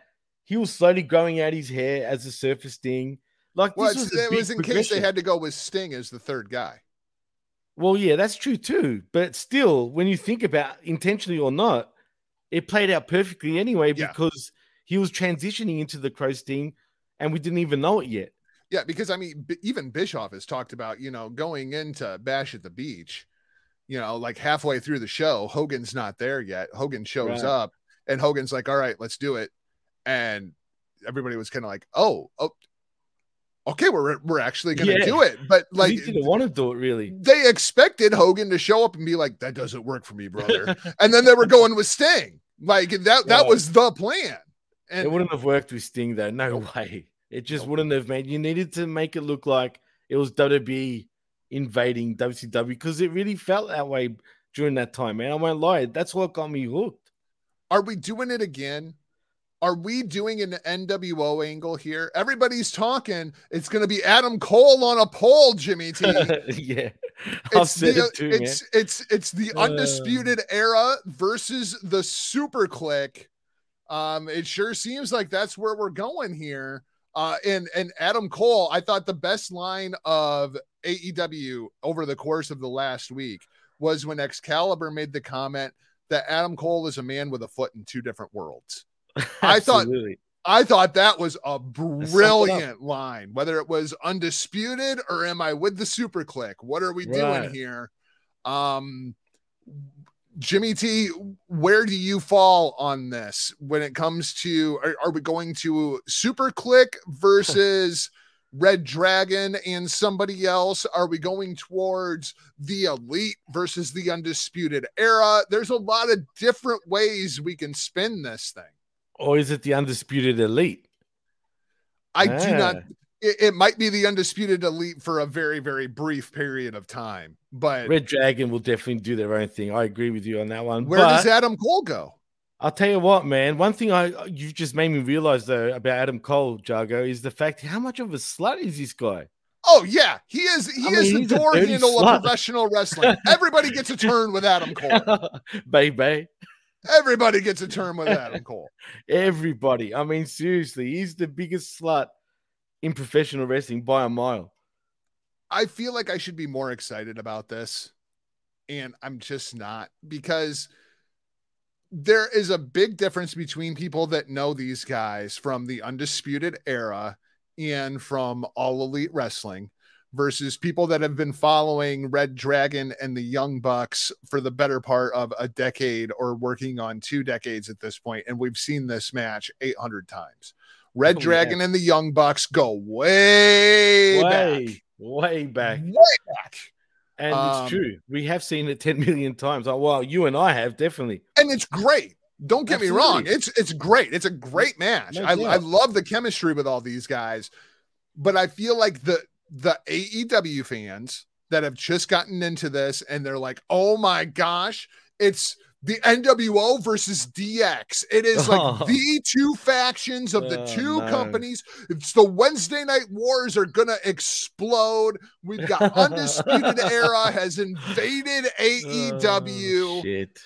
he was slowly growing out his hair as a Surface Sting. Like Well, this was, was in case they had to go with Sting as the third guy. Well, yeah, that's true too. But still, when you think about intentionally or not, it played out perfectly anyway Yeah. because he was transitioning into the Crow Sting and we didn't even know it yet. Yeah, because I mean, B- even Bischoff has talked about, you know, going into Bash at the Beach, you know, like halfway through the show, Hogan's not there yet. Hogan shows Right. up and Hogan's like, all right, let's do it. And everybody was kind of like, oh, oh, okay, we're, we're actually going to Yeah. do it. But Like, he didn't want to do it really. they expected Hogan to show up and be like, that doesn't work for me, brother. and then they were going with Sting. Like that, that Right. was the plan. And it wouldn't have worked with Sting though. No way. It just Nope. wouldn't have made. You needed to make it look like it was WWE invading WCW because it really felt that way during that time, man. I won't lie. That's what got me hooked. Are we doing it again? Are we doing an NWO angle here? Everybody's talking. It's going to be Adam Cole on a pole, Jimmy T. yeah, It's the, it too, it's it's it's the Uh. undisputed era versus the super clique. Um, it sure seems like that's where we're going here. Uh, and and Adam Cole, I thought the best line of AEW over the course of the last week was when Excalibur made the comment that Adam Cole is a man with a foot in two different worlds. I thought- I thought that was a brilliant line, whether it was undisputed or am I with the super clique? What are we doing here? Um, Jimmy T, where do you fall on this when it comes to are, are we going to super clique versus Red Dragon and somebody else? Are we going towards the elite versus the undisputed era? There's a lot of different ways we can spin this thing. Or is it the undisputed elite? I do not. Ah. It, it might be the undisputed elite for a very, very brief period of time, but Red Dragon will definitely do their own thing. I agree with you on that one. where but does Adam Cole go? I'll tell you what, man. One thing I you've just made me realize though about Adam Cole, Jago, is the fact how much of a slut is this guy? Oh yeah, he is. He I is mean, the door handle slut. of professional wrestling. Everybody gets a turn with Adam Cole. Baby. Everybody gets a term with Adam Cole. Everybody. I mean, seriously, he's the biggest slut in professional wrestling by a mile. I feel like I should be more excited about this, and I'm just not because there is a big difference between people that know these guys from the Undisputed Era and from All Elite Wrestling versus people that have been following Red Dragon and the Young Bucks for the better part of a decade or working on two decades at this point, and we've seen this match 800 times. Red Oh. Dragon and the Young Bucks go way, back Way, way back. way back. And Um, it's true. We have seen it 10 million times. Oh, well, you and I have definitely. And it's great. Don't get me wrong. It's it's great. It's a great match. No I. I love the chemistry with all these guys, but I feel like the the AEW fans that have just gotten into this and they're like, oh my gosh, it's the NWO versus DX. It is like Oh. the two factions of the Oh, two no. companies. It's the Wednesday night wars are gonna explode. We've got Undisputed Era has invaded AEW Oh, shit.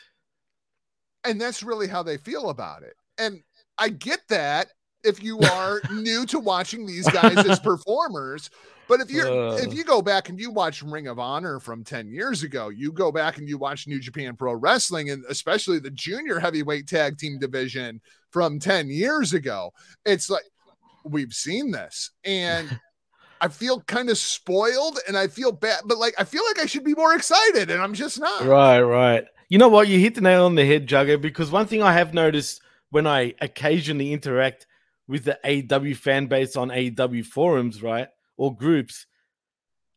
and that's really how they feel about it. And I get that if you are new to watching these guys as performers, but if you're Uh. if you go back and you watch Ring of Honor from 10 years ago, you go back and you watch New Japan Pro Wrestling and especially the junior heavyweight tag team division from 10 years ago, it's like we've seen this and I feel kind of spoiled and I feel bad, but like I feel like I should be more excited and I'm just not. Right, right. You know what? You hit the nail on the head, Jago, because one thing I have noticed when I occasionally interact with the AW fan base on AW forums, right, or groups,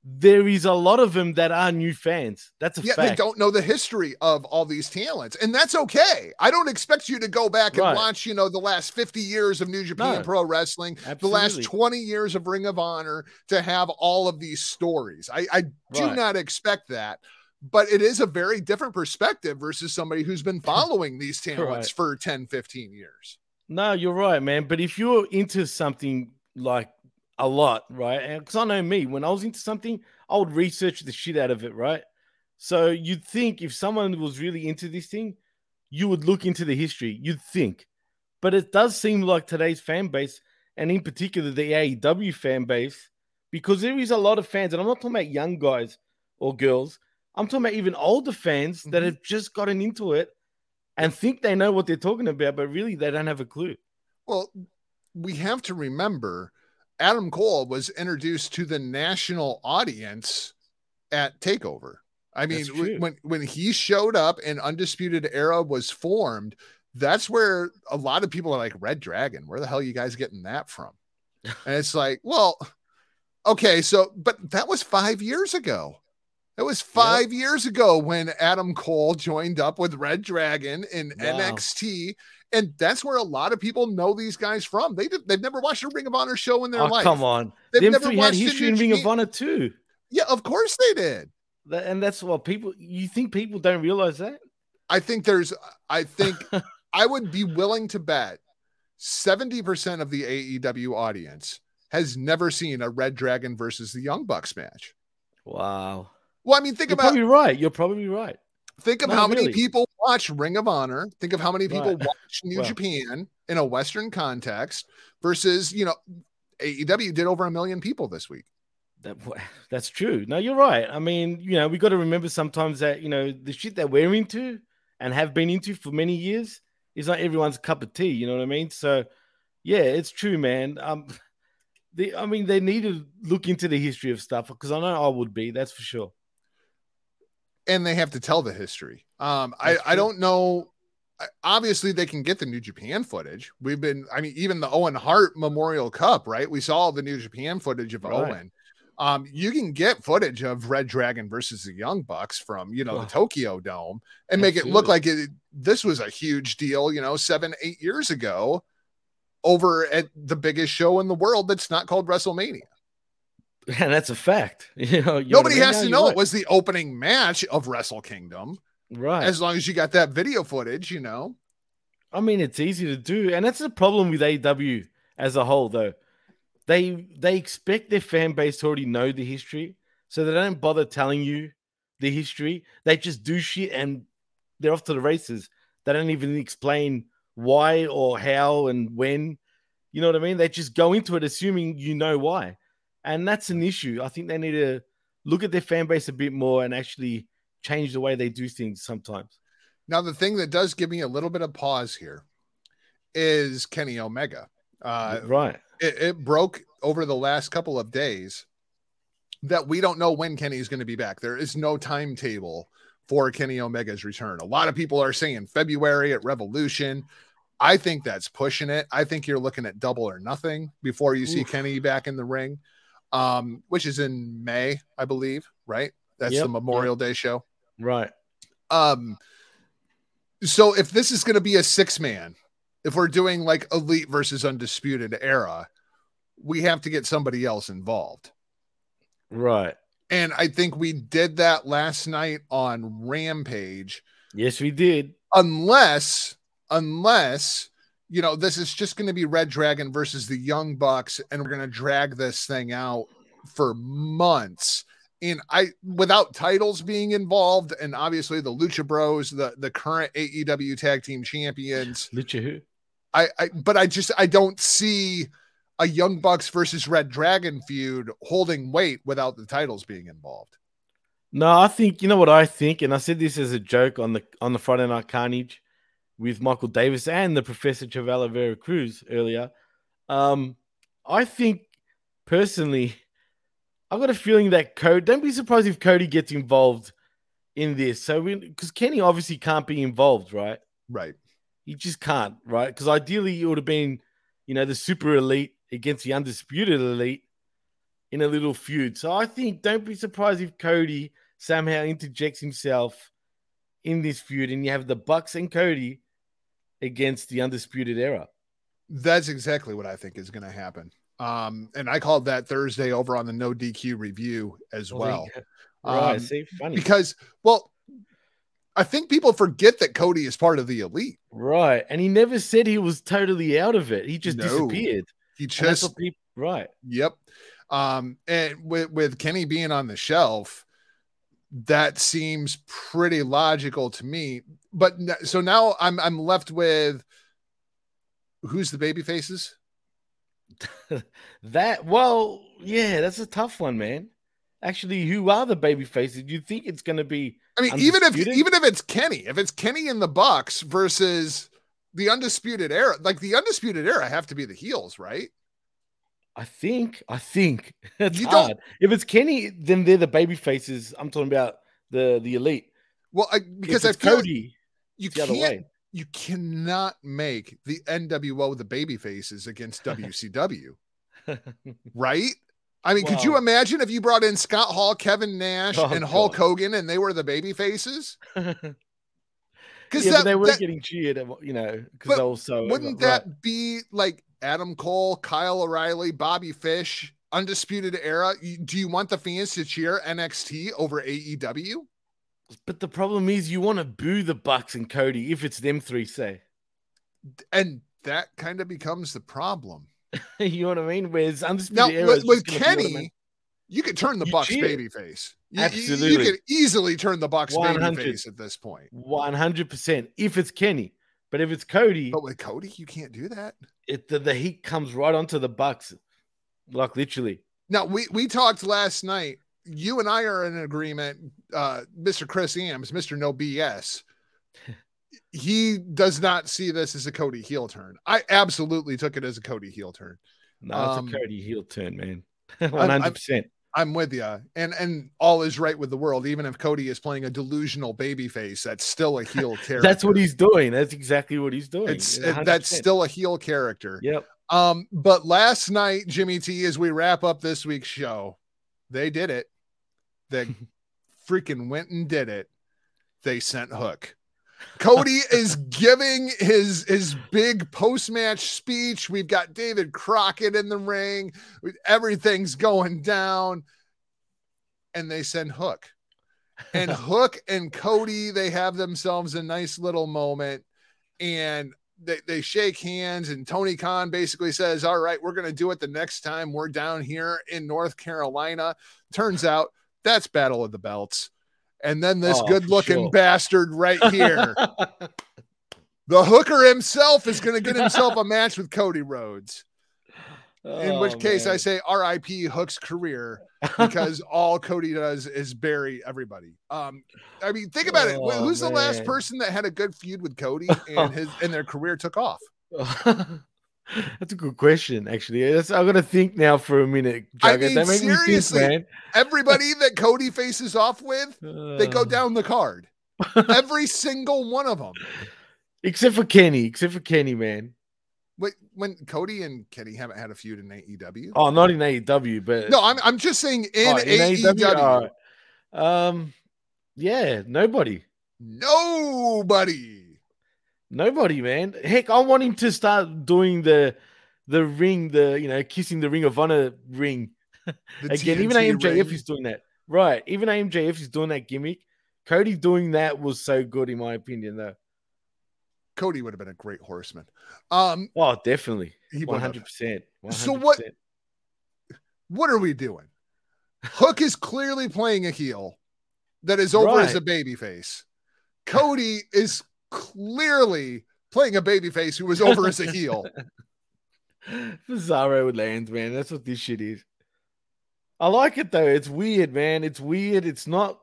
there is a lot of them that are new fans. That's a yeah, fact. they don't know the history of all these talents, and that's okay. I don't expect you to go back and Right. watch, you know, the last 50 years of New Japan No. Pro Wrestling, the last 20 years of Ring of Honor to have all of these stories. I, I do Right. not expect that, but it is a very different perspective versus somebody who's been following these talents Right. for 10, 15 years. No, you're right, man. But if you're into something like a lot, right? Because I know me, when I was into something, I would research the shit out of it, right? So you'd think if someone was really into this thing, you would look into the history. You'd think. But it does seem like today's fan base, and in particular the AEW fan base, because there is a lot of fans, and I'm not talking about young guys or girls, I'm talking about even older fans that Mhm. have just gotten into it and think they know what they're talking about, but really they don't have a clue. Well, we have to remember Adam Cole was introduced to the national audience at Takeover. I mean, That's w- true. when when he showed up and Undisputed Era was formed, that's where a lot of people are like, Red Dragon, where the hell are you guys getting that from? And it's like, well, okay, so but that was five years ago. It was five years ago when Adam Cole joined up with Red Dragon in Wow. NXT, and that's where a lot of people know these guys from. They did, they've never watched a Ring of Honor show in their Oh, life. come on. They've Them never watched a history in Ring of Honor too. Yeah, of course they did. And that's what people, you think people don't realize that? I think there's, I think I would be willing to bet 70% of the AEW audience has never seen a Red Dragon versus the Young Bucks match. Wow. Well, I mean, think about You're about probably right. You're probably right. Think of No, how many people watch Ring of Honor. Think of how many people Right. watch New Well. Japan in a Western context versus, you know, AEW did over a million people this week. That, that's true. No, you're right. I mean, you know, we got to remember sometimes that, you know, the shit that we're into and have been into for many years is not everyone's cup of tea. You know what I mean? So, yeah, it's true, man. Um, the, I mean, they need to look into the history of stuff because I know I would be. That's for sure. And they have to tell the history. Um, I, I don't know. Obviously, they can get the New Japan footage. We've been, I mean, even the Owen Hart Memorial Cup, right? We saw the New Japan footage of Right. Owen. Um, you can get footage of Red Dragon versus the Young Bucks from, you know, the Oh. Tokyo Dome and make it look like it, this was a huge deal, you know, seven, eight years ago over at the biggest show in the world that's not called WrestleMania. And that's a fact. You know, Nobody has to know right. it was the opening match of Wrestle Kingdom right. as long as you got that video footage, you know. I mean, it's easy to do, and that's the problem with AW as a whole, though. They they expect their fan base to already know the history, so they don't bother telling you the history. They just do shit and they're off to the races. They don't even explain why or how and when. You know what I mean? They just go into it assuming you know why, and that's an issue. I think they need to look at their fan base a bit more and actually change the way they do things sometimes. Now, the thing that does give me a little bit of pause here is Kenny Omega. Uh, right. it, it broke over the last couple of days that we don't know when Kenny is going to be back. There is no timetable for Kenny Omega's return. A lot of people are saying February at Revolution. I think that's pushing it. I think you're looking at double or nothing before you see Oof. Kenny back in the ring, um, which is in May, I believe, right? That's Yep, the Memorial Day show. Right. Um, so if this is going to be a six man, if we're doing like elite versus undisputed era, we have to get somebody else involved. Right. And I think we did that last night on Rampage. Yes, we did. Unless, unless, you know, this is just going to be Red Dragon versus the Young Bucks, and we're going to drag this thing out for months. And I, without titles being involved, and obviously the Lucha Bros, the the current AEW Tag Team Champions, Lucha who? I, I, but I just I don't see a Young Bucks versus Red Dragon feud holding weight without the titles being involved. No, I think you know what I think, and I said this as a joke on the on the Friday Night Carnage with Michael Davis and the Professor Chavela Vera Cruz earlier. Um, I think personally, I've got a feeling that Cody. Don't be surprised if Cody gets involved in this. So, because Kenny obviously can't be involved, right? Right. He just can't, right? Because ideally, it would have been, you know, the super elite against the undisputed elite in a little feud. So I think don't be surprised if Cody somehow interjects himself in this feud and you have the Bucks and Cody against the undisputed era. That's exactly what I think is going to happen. Um, and I called that Thursday over on the No DQ review as well. Right, Um, see, funny. Because, well, I think people forget that Cody is part of the elite. right. And he never said he was totally out of it. He just No. disappeared. He just people, right. Yep. Um, and with with Kenny being on the shelf, that seems pretty logical to me. But so now I'm I'm left with who's the baby faces? That well, yeah, that's a tough one, man. Actually, who are the baby faces? Do you think it's going to be? I mean, even if even if it's Kenny, if it's Kenny in the Bucks versus the undisputed era, like the undisputed era have to be the heels, right? I think. I think it's You don't- hard. If it's Kenny, then they're the baby faces. I'm talking about the the elite. Well, I, Because I feel Cody, you the other can't way. you cannot make the NWO the baby faces against WCW. right? I mean, could you imagine if you brought in Scott Hall, Kevin Nash, Oh, and Hulk God. Hogan, and they were the baby faces? Because that, they were that- getting cheered, you know, because also wouldn't that be like Adam Cole, Kyle O'Reilly, Bobby Fish, Undisputed Era? Do you want the fans to cheer NXT over AEW? But the problem is, you want to boo the Bucks and Cody if it's them three. Say, And that kind of becomes the problem. you know what I mean? Whereas Now, with, with Kenny, you could turn the You Bucks baby face. You, you- You, could easily turn the Bucks baby face at this point. one hundred percent if it's Kenny. But if it's Cody, But with Cody, you can't do that. it the, the heat comes right onto the Bucks, like literally. Now we we talked last night. You and I are in agreement. Uh, Mr. Chris Ames, Mr. No BS. He does not see this as a Cody heel turn. I absolutely took it as a Cody heel turn. No, Um, it's a Cody heel turn, man. One hundred percent. I'm with you, and and all is right with the world. Even if Cody is playing a delusional baby face, that's still a heel character. That's what he's doing. That's exactly what he's doing. It's it- that's still a heel character. Yep. Um, but last night, Jimmy T, as we wrap up this week's show, they did it. They freaking went and did it. They sent Hook. Cody is giving his his big post match speech. We've got David Crockett in the ring. Everything's going down, and they send Hook. And Hook and Cody, they have themselves a nice little moment, and they, they shake hands. And Tony Khan basically says, All right, we're going to do it the next time we're down here in North Carolina. Turns out that's Battle of the Belts. And then this Oh, good looking sure. bastard right here, the hooker himself, is going to get himself a match with Cody Rhodes. In which Oh, case, I say RIP Hook's career because all Cody does is bury everybody. Um, I mean, think about it. Oh, Who's the last person that had a good feud with Cody and his and their career took off? That's a good question, actually. That's, I'm gonna think now for a minute. I mean, That think, seriously, man. Everybody that Cody faces off with, they go Uh, down the card. Every single one of them. except for Kenny. Except for Kenny, man. Wait, when Cody and Kenny haven't had a feud in AEW? Oh, not in AEW, but No, I'm I'm just saying in, Oh, AEW. All right. Um, yeah, nobody, Nobody. Nobody, man. Heck, I want him to start doing the the ring, the you know, kissing the Ring of Honor ring. Again, even TNT AMJF ring. is doing that. Right. Even AMJF is doing that gimmick. Cody doing that was so good, in my opinion, though. Cody would have been a great horseman. Um, Oh, definitely. One hundred percent. So what- What are we doing? Hook is clearly playing a heel that is over as Right. a babyface. Cody is clearly playing a babyface who was over as a heel. Bizarro lands, man. That's what this shit is. I like it though. It's weird, man. It's weird. It's not.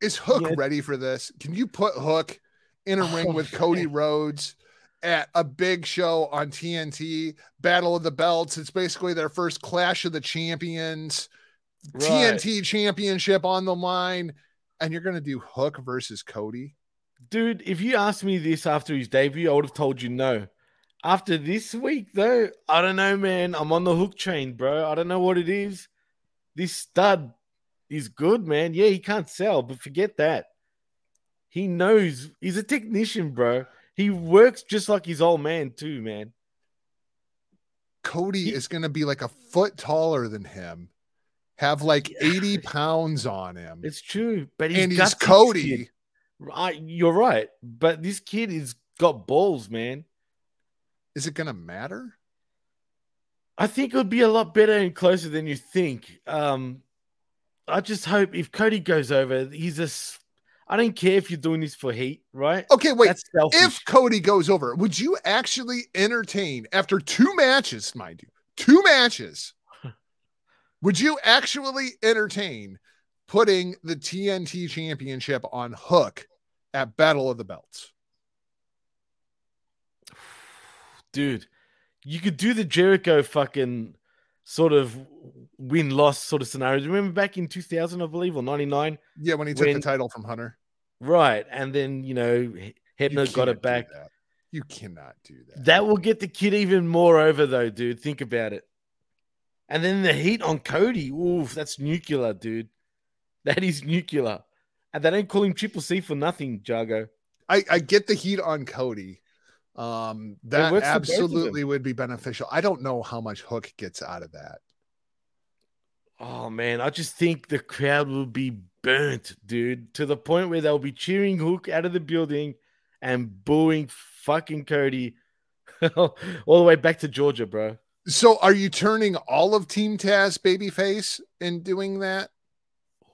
Is Hook Yeah. ready for this? Can you put Hook in a oh, ring Oh, with Cody. Rhodes at a big show on TNT, Battle of the Belts? It's basically their first clash of the champions, Right. TNT championship on the line. And you're going to do Hook versus Cody? Dude, if you asked me this after his debut, I would have told you no. After this week, though, I don't know, man. I'm on the hook train, bro. I don't know what it is. This stud is good, man. Yeah, he can't sell, but forget that. He knows he's a technician, bro. He works just like his old man, too, man. Cody He- is going to be like a foot taller than him, have like Yeah. 80 pounds on him. It's true, but he's and he's Cody. I, you're right, but this kid is got balls, man. Is it going to matter? I think it would be a lot better and closer than you think. Um, I just hope if Cody goes over, he's a. I don't care if you're doing this for heat, right? Okay, wait. If Cody goes over, would you actually entertain after two matches, mind you, two matches? would you actually entertain putting the TNT championship on Hook at Battle of the Belts? dude, you could do the Jericho fucking sort of win loss sort of scenario. Remember back in 2000, I believe, or 99? Yeah, when he took When- the title from Hunter. Right. And then, you know, He- You Hebner got it back. You cannot do that. That will get the kid even more over, though, dude. Think about it. And then the heat on Cody. Oof, that's nuclear, dude. That is nuclear. And they don't call him Triple C for nothing, Jago. I, I get the heat on Cody. Um, that works for both of them. absolutely would be beneficial. I don't know how much Hook gets out of that. Oh, man. I just think the crowd will be burnt, dude, to the point where they'll be cheering Hook out of the building and booing fucking Cody all the way back to Georgia, bro. So, are you turning all of Team Taz babyface in doing that?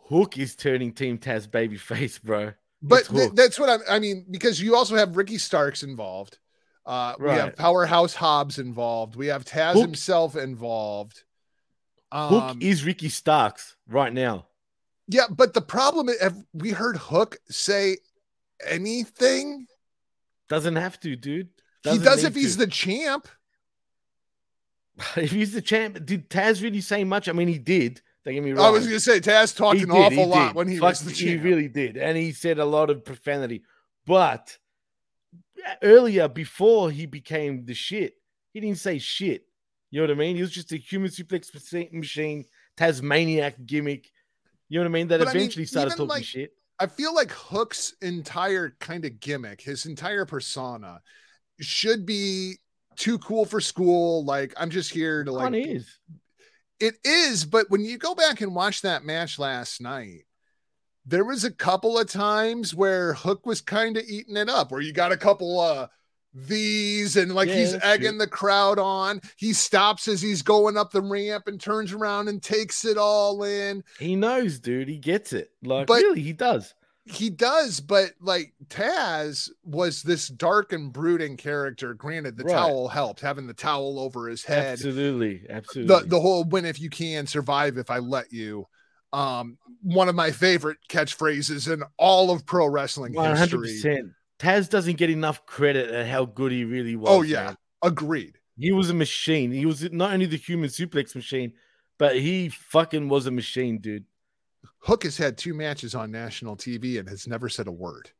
Hook is turning Team Taz babyface, bro. But th- that's what I'm, I mean, because you also have Ricky Starks involved. Uh, We have Powerhouse Hobbs involved. We have Taz Hook- himself involved. Hook Um, is Ricky Starks right now. yeah, but the problem is, have we heard Hook say anything? Doesn't have to, dude. he Doesn't does need if he's to. the champ. if he's the champ. Did Taz really say much? I mean, he did. Don't get me wrong. I was gonna say Taz talked He an did, awful lot did. when he Fuck, was the He really did, and he said a lot of profanity. But earlier, before he became the shit, he didn't say shit. You know what I mean? He was just a human suplex machine, Tasmaniac gimmick. You know what I mean? That But I mean, eventually started talking like- shit. I feel like Hook's entire kind of gimmick, his entire persona, should be too cool for school. Like I'm just here to Like. It is, but when you go back and watch that match last night, there was a couple of times where Hook was kind of eating it up, where you got a couple of these and like Yeah, he's egging true. the crowd on. He stops as he's going up the ramp and turns around and takes it all in. He knows, dude. He gets it. Like, But- really, he does. He does, but like Taz was this dark and brooding character. Granted, the Right. towel helped, having the towel over his head. Absolutely, absolutely. the the whole win if you can survive if i let you um one of my favorite catchphrases in all of pro wrestling One hundred history percent. Taz doesn't get enough credit at how good he really was. oh yeah man. agreed he was a machine. He was not only the human suplex machine, but he fucking was a machine, dude. Hook has had two matches on national tv and has never said a word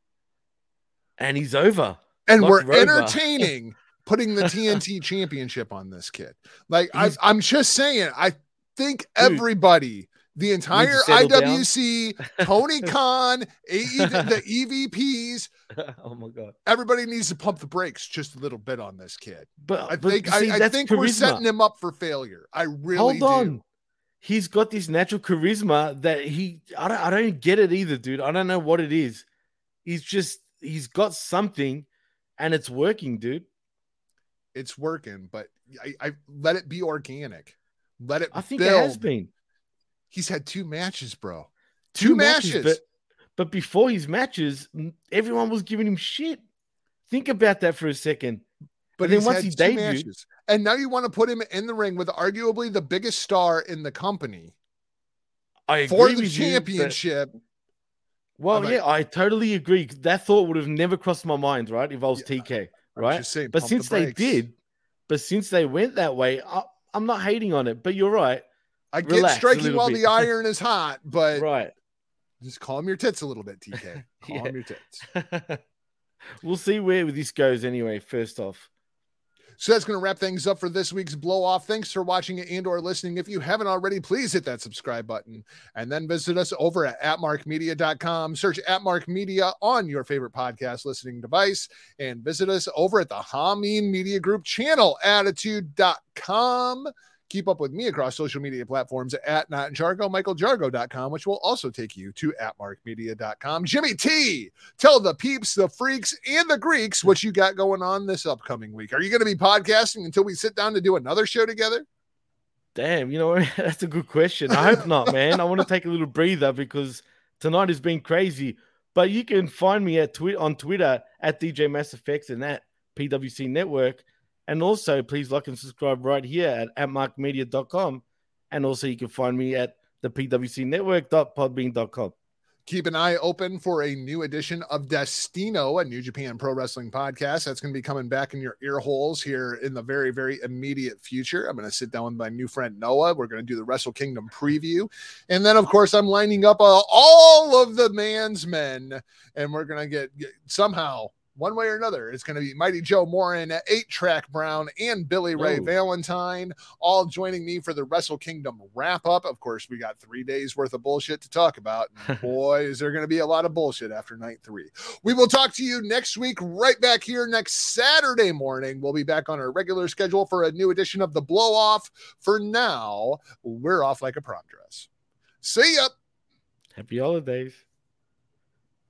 And he's over. and we're entertaining putting the tnt championship on this kid like I, i'm just saying i think Dude. everybody the entire down. iwc tony khan AE, the evps oh my god! everybody needs to pump the brakes just a little bit on this kid But I but think see, I, I think we're setting him up for failure. I really Hold do. He's got this natural charisma that he I don't I don't get it either, dude. I don't know what it is. He's just he's got something and it's working, dude. It's working, but I, I let it be organic. Let it I think build. it has been. He's had two matches, bro. Two, matches. but but before his matches, everyone was giving him shit. Think about that for a second. But And then he's once had he two debuted- matches. And now you want to put him in the ring with arguably the biggest star in the company I for the with you, but- championship. well, like- yeah, I totally agree. That thought would have never crossed my mind, right? If I was Yeah, TK, right? saying, But pump the since they did, but since they went that way, I, I'm not hating on it. But you're right, I get relax striking while bit. the iron is hot, but right. just calm your tits a little bit, TK. Calm Yeah. your tits. we'll see where this goes anyway. First off, So that's going to wrap things up for this week's blow off. Thanks for watching and or listening. If you haven't already, please hit that subscribe button and then visit us over at atmarkmedia.com. Search Atmark Media on your favorite podcast listening device and visit us over at the Hameen Media Group channel, attitude.com. Keep up with me across social media platforms at Not Jago, MichaelJago.com, which will also take you to atmarkmedia.com. Jimmy T, tell the peeps, the freaks, and the Greeks what you got going on this upcoming week. Are you going to be podcasting until we sit down to do another show together? damn, you know that's a good question. I hope not, man. I want to take a little breather because tonight has been crazy. But you can find me at twi- on Twitter at DJ Mass Effects and at PWC Network. And also, please like and subscribe right here at, at markmedia.com. And also, you can find me at the PWC Network.podbean.com. Keep an eye open for a new edition of Destino, a New Japan Pro Wrestling podcast. That's going to be coming back in your ear holes here in the very, very immediate future. I'm going to sit down with my new friend Noah. We're going to do the Wrestle Kingdom preview. And then, of course, I'm lining up uh, all of the man's men, and we're going to get, get somehow. One way or another, it's going to be Mighty Joe Morin, Eight Track Brown, and Billy Ray Ooh. Valentine, all joining me for the Wrestle Kingdom wrap up. Of course, we got three days worth of bullshit to talk about. Boy, is there going to be a lot of bullshit after night three. We will talk to you next week, right back here next Saturday morning. We'll be back on our regular schedule for a new edition of the Blow Off. For now, we're off like a prom dress. See ya. Happy holidays.